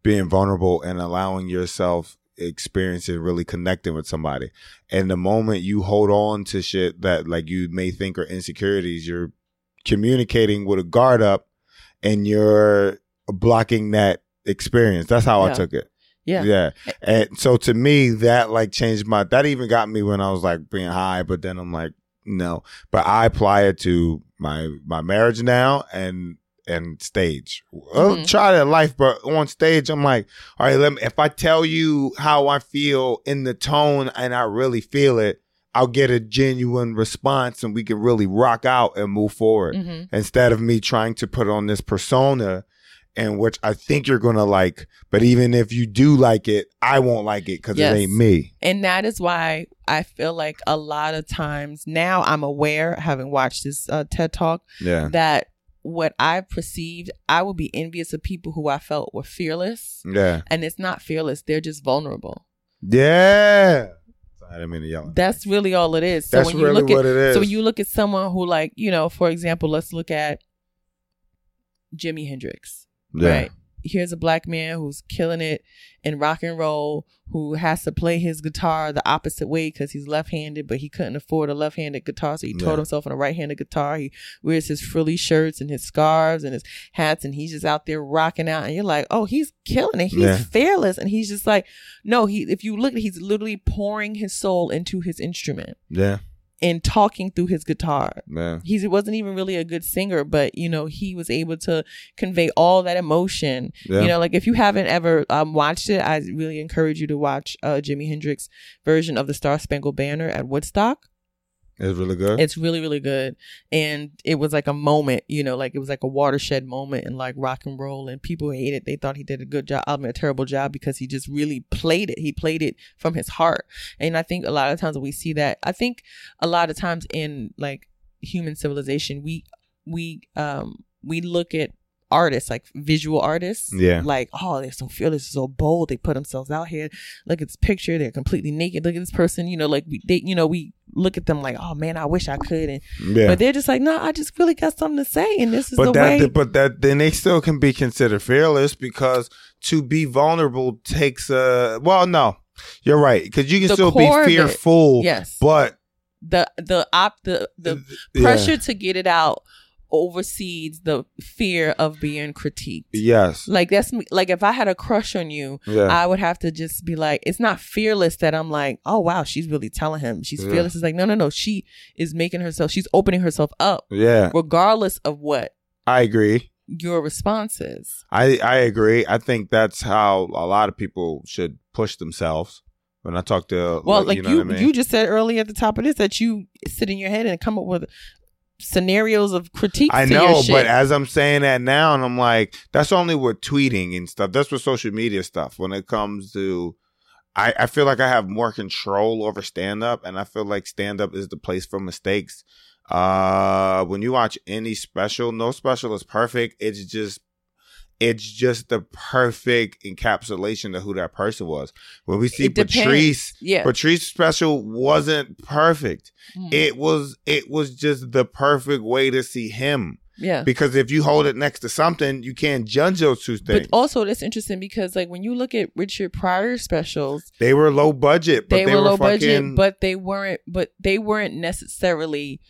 Speaker 2: being vulnerable and allowing yourself experience it really connecting with somebody. And the moment you hold on to shit that like you may think are insecurities, you're communicating with a guard up and you're blocking that experience. That's how I took it.
Speaker 1: yeah.
Speaker 2: Yeah. And so to me, that like changed my, that even got me when I was like being high, but then I'm like, no, but I apply it to my, my marriage now and, and stage. I'll
Speaker 1: Mhm.
Speaker 2: try that life, but on stage, I'm like, all right, let me, if I tell you how I feel in the tone and I really feel it, I'll get a genuine response and we can really rock out and move forward
Speaker 1: hmm
Speaker 2: instead of me trying to put on this persona in which I think you're gonna like, but even if you do like it, I won't like it because
Speaker 1: Yes.
Speaker 2: it ain't me.
Speaker 1: And that is why I feel like a lot of times now I'm aware, having watched this uh, TED talk,
Speaker 2: Yeah,
Speaker 1: that what I perceived, I would be envious of people who I felt were fearless.
Speaker 2: yeah,
Speaker 1: And it's not fearless, they're just vulnerable.
Speaker 2: yeah. I didn't mean to yell.
Speaker 1: That's really all it is. So
Speaker 2: That's
Speaker 1: when you
Speaker 2: really
Speaker 1: look
Speaker 2: what it is.
Speaker 1: so when you look at someone who like, you know, for example, let's look at Jimi Hendrix.
Speaker 2: Yeah.
Speaker 1: Right. Here's a black man who's killing it in rock and roll, who has to play his guitar the opposite way because he's left-handed, but he couldn't afford a left-handed guitar, so he
Speaker 2: Yeah.
Speaker 1: taught himself on a right-handed guitar. He wears his frilly shirts and his scarves and his hats, and he's just out there rocking out. And you're like, oh, he's killing it. He's
Speaker 2: Yeah.
Speaker 1: fearless, and he's just like, no, he. If you look, at he's literally pouring his soul into his instrument
Speaker 2: Yeah,
Speaker 1: and talking through his guitar
Speaker 2: yeah,
Speaker 1: he wasn't even really a good singer, but you know, he was able to convey all that emotion.
Speaker 2: yeah.
Speaker 1: You know, like if you haven't ever um, watched it, I really encourage you to watch uh, Jimi Hendrix version of the Star Spangled Banner at Woodstock.
Speaker 2: It's really good.
Speaker 1: It's really, really good. And it was like a moment, you know, like it was like a watershed moment in like rock and roll. And people hated it. They thought he did a good job, I mean, a terrible job because he just really played it. He played it from his heart. And I think a lot of times we see that, I think a lot of times in like human civilization, we, we, um, we look at artists, like visual artists.
Speaker 2: Yeah.
Speaker 1: Like, oh, they're so fearless, so bold. They put themselves out here. Look at this picture. They're completely naked. Look at this person. You know, like we, they, you know, we look at them like, oh man, I wish I could. And
Speaker 2: Yeah.
Speaker 1: but they're just like, no, I just really got something to say, and this is
Speaker 2: but
Speaker 1: the
Speaker 2: that
Speaker 1: way.
Speaker 2: but that then they still can be considered fearless because to be vulnerable takes a well no you're right because you can
Speaker 1: The
Speaker 2: still be
Speaker 1: of it,
Speaker 2: fearful
Speaker 1: yes.
Speaker 2: but
Speaker 1: the the op the the
Speaker 2: yeah.
Speaker 1: pressure to get it out oversees the fear of being critiqued.
Speaker 2: yes
Speaker 1: Like that's me- like if I had a crush on you,
Speaker 2: yeah
Speaker 1: I would have to just be like, it's not fearless that I'm like, oh wow, she's really telling him she's
Speaker 2: Yeah.
Speaker 1: fearless. It's like no, no, no, she is making herself, she's opening herself up,
Speaker 2: yeah
Speaker 1: regardless of what
Speaker 2: I agree
Speaker 1: your response is.
Speaker 2: I I agree I think that's how a lot of people should push themselves when I talk to
Speaker 1: Well, like you,
Speaker 2: know
Speaker 1: you,
Speaker 2: what I mean?
Speaker 1: just said earlier at the top of this that you sit in your head and come up with scenarios of critiques.
Speaker 2: I know, but as I'm saying that now, and I'm like, that's only with tweeting and stuff. That's with social media stuff. When it comes to, I, I feel like I have more control over stand up, and I feel like stand up is the place for mistakes. Uh, when you watch any special, no special is perfect. It's just, it's just the perfect encapsulation of who that person was. When we see Patrice,
Speaker 1: yeah,
Speaker 2: Patrice special wasn't perfect.
Speaker 1: Mm.
Speaker 2: It was, it was just the perfect way to see him
Speaker 1: yeah.
Speaker 2: because if you hold it next to something, you can't judge those two things.
Speaker 1: But also, that's interesting because, like, when you look at Richard Pryor specials,
Speaker 2: they were low budget, but
Speaker 1: they,
Speaker 2: they,
Speaker 1: were low
Speaker 2: fucking,
Speaker 1: budget, but they weren't. But they weren't necessarily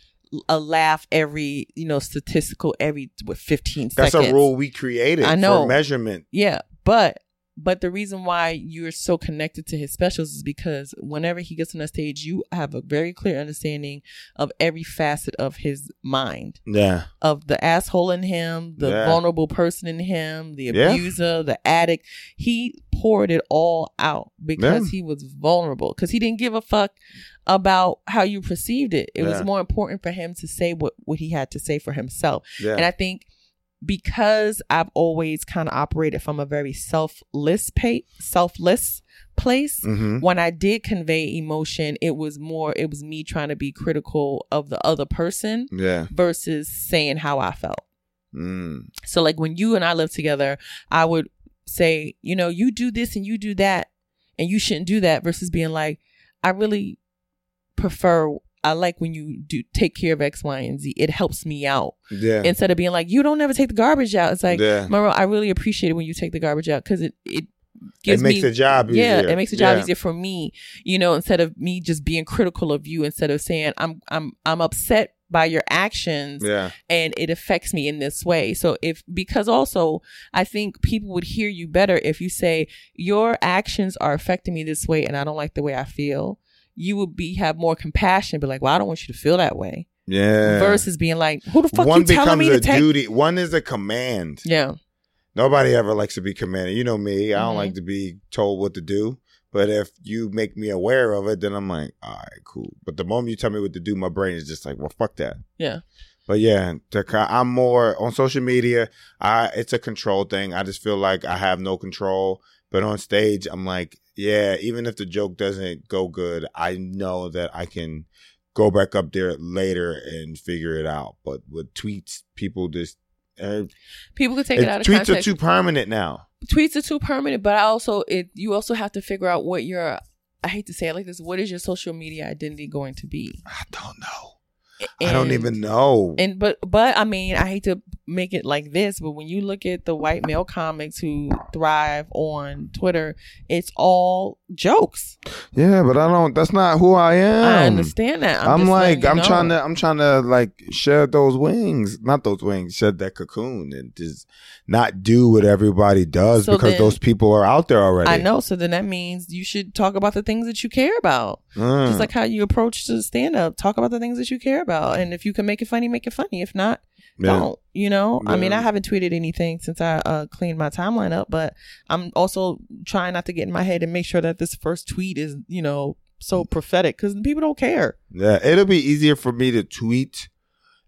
Speaker 1: a laugh every, you know, statistical every what fifteen
Speaker 2: that's
Speaker 1: seconds.
Speaker 2: a rule we created
Speaker 1: I know.
Speaker 2: for measurement.
Speaker 1: Yeah, but but the reason why you're so connected to his specials is because whenever he gets on the stage, you have a very clear understanding of every facet of his mind,
Speaker 2: Yeah,
Speaker 1: of the asshole in him, the
Speaker 2: Yeah.
Speaker 1: vulnerable person in him, the
Speaker 2: Yeah.
Speaker 1: abuser, the addict. He poured it all out because he was vulnerable. Because he didn't give a fuck about how you perceived it. It
Speaker 2: Yeah.
Speaker 1: was more important for him to say what what he had to say for himself.
Speaker 2: yeah,
Speaker 1: And I think because I've always kind of operated from a very selfless pa- selfless place,
Speaker 2: hmm
Speaker 1: when I did convey emotion, it was more it was me trying to be critical of the other person
Speaker 2: yeah,
Speaker 1: versus saying how I felt.
Speaker 2: mm.
Speaker 1: So like when you and I lived together, I would say, you know, you do this and you do that and you shouldn't do that versus being like, I really prefer I like when you do take care of X, Y, and Z. It helps me out
Speaker 2: yeah,
Speaker 1: instead of being like, you don't ever take the garbage out. It's like,
Speaker 2: yeah.
Speaker 1: Maro, I really appreciate it when you take the garbage out because it it
Speaker 2: It makes
Speaker 1: me
Speaker 2: the job easier.
Speaker 1: yeah, it makes the job
Speaker 2: Yeah.
Speaker 1: easier for me. You know, instead of me just being critical of you, instead of saying I'm I'm I'm upset by your actions
Speaker 2: Yeah,
Speaker 1: and it affects me in this way. So if because also I think people would hear you better if you say your actions are affecting me this way and I don't like the way I feel. You would be have more compassion, be like, well, I don't want you to feel that way.
Speaker 2: yeah.
Speaker 1: Versus being like, who the fuck
Speaker 2: one
Speaker 1: you telling
Speaker 2: becomes
Speaker 1: me
Speaker 2: a
Speaker 1: to take?
Speaker 2: duty. One is a command.
Speaker 1: Yeah,
Speaker 2: Nobody ever likes to be commanded. You know me. I don't
Speaker 1: Mhm.
Speaker 2: like to be told what to do. But if you make me aware of it, then I'm like, all right, cool. But the moment you tell me what to do, my brain is just like, well, fuck that.
Speaker 1: yeah,
Speaker 2: But yeah, I'm more on social media. I it's a control thing. I just feel like I have no control. But on stage, I'm like, yeah. Even if the joke doesn't go good, I know that I can go back up there later and figure it out. But with tweets, people just uh,
Speaker 1: people could take it,
Speaker 2: it-
Speaker 1: out of
Speaker 2: tweets
Speaker 1: context.
Speaker 2: are too permanent now.
Speaker 1: tweets are too permanent, but I also it you also have to figure out what your I hate to say it like this, what is your social media identity going to be?
Speaker 2: I don't know. I don't even know.
Speaker 1: And but but I mean, I hate to make it like this, but when you look at the white male comics who thrive on Twitter, it's all jokes.
Speaker 2: yeah, but I don't. That's not who I am.
Speaker 1: I understand that. I'm,
Speaker 2: I'm,
Speaker 1: just
Speaker 2: like, I'm
Speaker 1: know.
Speaker 2: trying to, I'm trying to like shed those wings, not those wings, shed that cocoon, and just not do what everybody does
Speaker 1: So
Speaker 2: because
Speaker 1: then-
Speaker 2: those people are out there already.
Speaker 1: I know. So then that means you should talk about the things that you care about.
Speaker 2: Mm.
Speaker 1: Just like how you approach to stand up. Talk about the things that you care about. And if you can make it funny, make it funny. If not,
Speaker 2: Yeah.
Speaker 1: don't. You know? I mean, I haven't tweeted anything since I uh, cleaned my timeline up, but I'm also trying not to get in my head and make sure that this first tweet is, you know, so prophetic because people don't care.
Speaker 2: Yeah, it'll be easier for me to tweet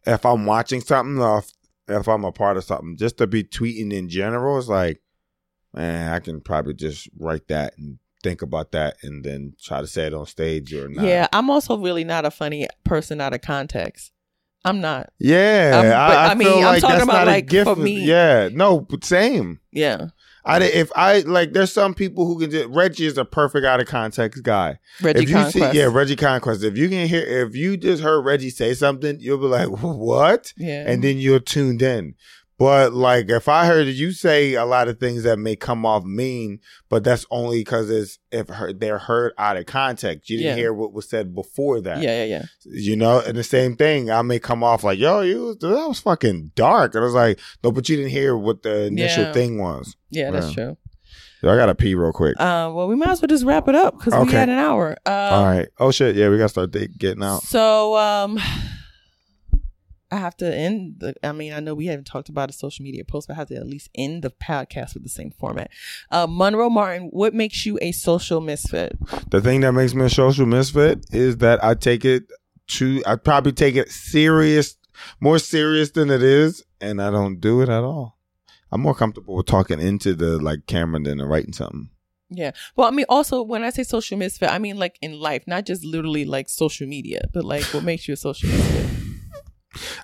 Speaker 2: if I'm watching something or if, if I'm a part of something. Just to be tweeting in general is like, man, I can probably just write that and think about that and then try to say it on stage or not.
Speaker 1: Yeah, I'm also really not a funny person out of context. I'm not.
Speaker 2: Yeah,
Speaker 1: but,
Speaker 2: I, I,
Speaker 1: I mean, I'm
Speaker 2: like
Speaker 1: talking about, like,
Speaker 2: a gift.
Speaker 1: for me.
Speaker 2: Yeah, no, same.
Speaker 1: Yeah.
Speaker 2: I if I like, there's some people who can just Reggie is a perfect out of context guy.
Speaker 1: Reggie
Speaker 2: if you
Speaker 1: Conquest.
Speaker 2: see, yeah, Reggie Conquest. If you can hear, if you just heard Reggie say something, you'll be like, what?
Speaker 1: Yeah.
Speaker 2: and then you're tuned in. But like, if I heard you say a lot of things that may come off mean, but that's only because it's if heard, they're heard out of context. You didn't
Speaker 1: Yeah.
Speaker 2: hear what was said before that.
Speaker 1: yeah, yeah, yeah.
Speaker 2: You know, and the same thing, I may come off like, yo, you that was fucking dark. And I was like, no, but you didn't hear what the initial
Speaker 1: Yeah.
Speaker 2: thing was.
Speaker 1: Yeah, that's true.
Speaker 2: Yo, I gotta pee real quick.
Speaker 1: Uh, well, we might as well just wrap it up because we
Speaker 2: Okay.
Speaker 1: had an hour. Um,
Speaker 2: All right. Oh shit. Yeah, we gotta start getting out.
Speaker 1: So, um, I have to end the. I mean, I know we haven't talked about a social media post, but I have to at least end the podcast with the same format. Uh, Monroe Martin, what makes you a social misfit?
Speaker 2: The thing that makes me a social misfit is that I take it to, I probably take it serious, more serious than it is, and I don't do it at all. I'm more comfortable with talking into the like camera than writing something.
Speaker 1: Yeah. Well, I mean, also when I say social misfit, I mean like in life, not just literally like social media, but like what makes you a social misfit?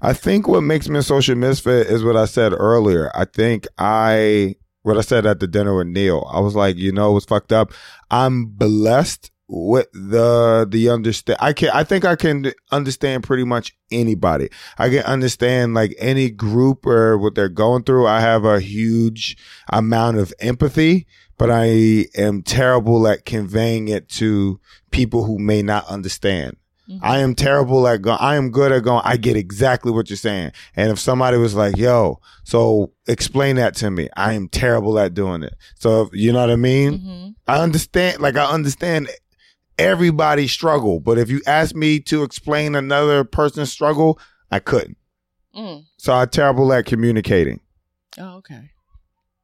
Speaker 2: I think what makes me a social misfit is what I said earlier. I think I, what I said at the dinner with Neil, I was like, you know, what's fucked up. I'm blessed with the, the understand. I can, I think I can understand pretty much anybody. I can understand like any group or what they're going through. I have a huge amount of empathy, but I am terrible at conveying it to people who may not understand. I am terrible at going. I am good at going. I get exactly what you're saying. And if somebody was like, "Yo, so explain that to me," I am terrible at doing it. So you know what I mean?
Speaker 1: hmm
Speaker 2: I understand. Like I understand everybody's struggle, but if you ask me to explain another person's struggle, I couldn't.
Speaker 1: Mm.
Speaker 2: So I'm terrible at communicating.
Speaker 1: Oh, okay.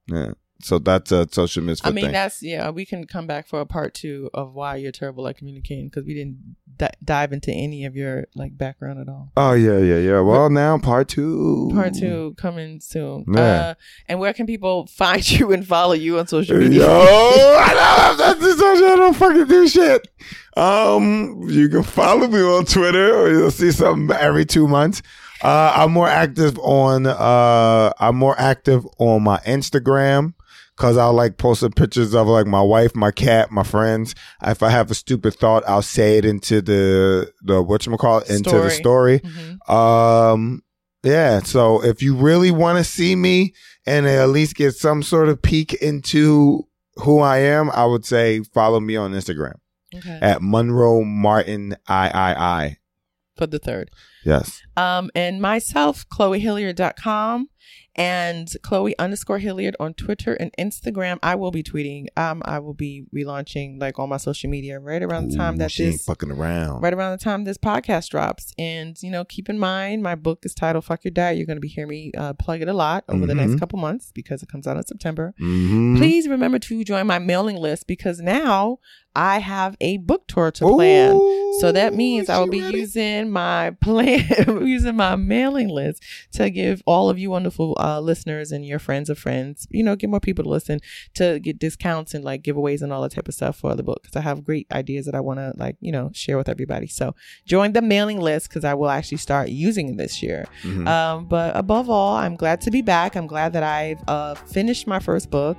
Speaker 2: Yeah. So that's a social misfit
Speaker 1: I mean,
Speaker 2: thing.
Speaker 1: that's yeah. We can come back for a part two of why you're terrible at communicating because we didn't di- dive into any of your like background at all.
Speaker 2: oh yeah, yeah, yeah. Well, now part two.
Speaker 1: Part two coming soon.
Speaker 2: Yeah.
Speaker 1: Uh, and where can people find you and follow you on social media?
Speaker 2: Yo, I know that's the social. I don't fucking do shit. Um, you can follow me on Twitter, or you'll see something every two months. Uh, I'm more active on uh, I'm more active on my Instagram because I'll like post posting pictures of like my wife, my cat, my friends. If I have a stupid thought, I'll say it into the the what you call it into the story.
Speaker 1: Mhm.
Speaker 2: Um, yeah. So if you really want to see me and at least get some sort of peek into who I am, I would say follow me on Instagram
Speaker 1: Okay.
Speaker 2: at Monroe Martin I I I.
Speaker 1: For the third.
Speaker 2: Yes.
Speaker 1: Um, and myself, ChloeHilliard.com and Chloe underscore Hilliard on Twitter and Instagram. I will be tweeting. Um, I will be relaunching like all my social media right around the time
Speaker 2: Ooh,
Speaker 1: that
Speaker 2: she ain't
Speaker 1: this
Speaker 2: fucking around.
Speaker 1: right around the time this podcast drops. And you know, keep in mind my book is titled "Fuck Your Diet." You're going to be hearing me uh, plug it a lot over the next
Speaker 2: Mhm.
Speaker 1: couple months because it comes out in September.
Speaker 2: Mhm.
Speaker 1: Please remember to join my mailing list because now I have a book tour to plan.
Speaker 2: Ooh,
Speaker 1: So that means I will be
Speaker 2: ready?
Speaker 1: using my plan, using my mailing list to give all of you wonderful uh, listeners and your friends of friends, you know, get more people to listen to get discounts and like giveaways and all that type of stuff for the book because I have great ideas that I want to like, you know, share with everybody. So join the mailing list because I will actually start using it this year.
Speaker 2: Mhm.
Speaker 1: Um, but above all, I'm glad to be back. I'm glad that I've uh, finished my first book.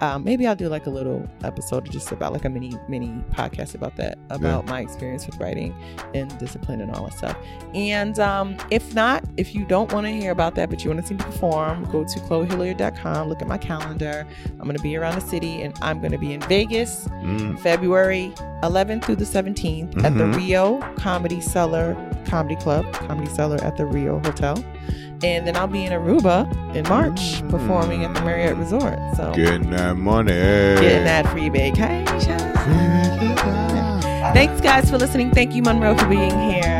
Speaker 1: Um, maybe I'll do like a little episode just about like a mini mini podcast about that, about my experience with writing and discipline and all that stuff. And um, if not, if you don't want to hear about that, but you want to see me perform, go to chloehilliard.com, look at my calendar. I'm going to be around the city and I'm going to be in Vegas
Speaker 2: Mm.
Speaker 1: February 11th through the 17th at the
Speaker 2: Mhm.
Speaker 1: Rio Comedy Cellar Comedy Club, Comedy Cellar at the Rio Hotel. And then I'll be in Aruba in March
Speaker 2: Mm.
Speaker 1: performing at the Marriott Resort. So
Speaker 2: Getting that money.
Speaker 1: getting that free vacation. Thanks, guys, for listening. Thank you, Monroe, for being here.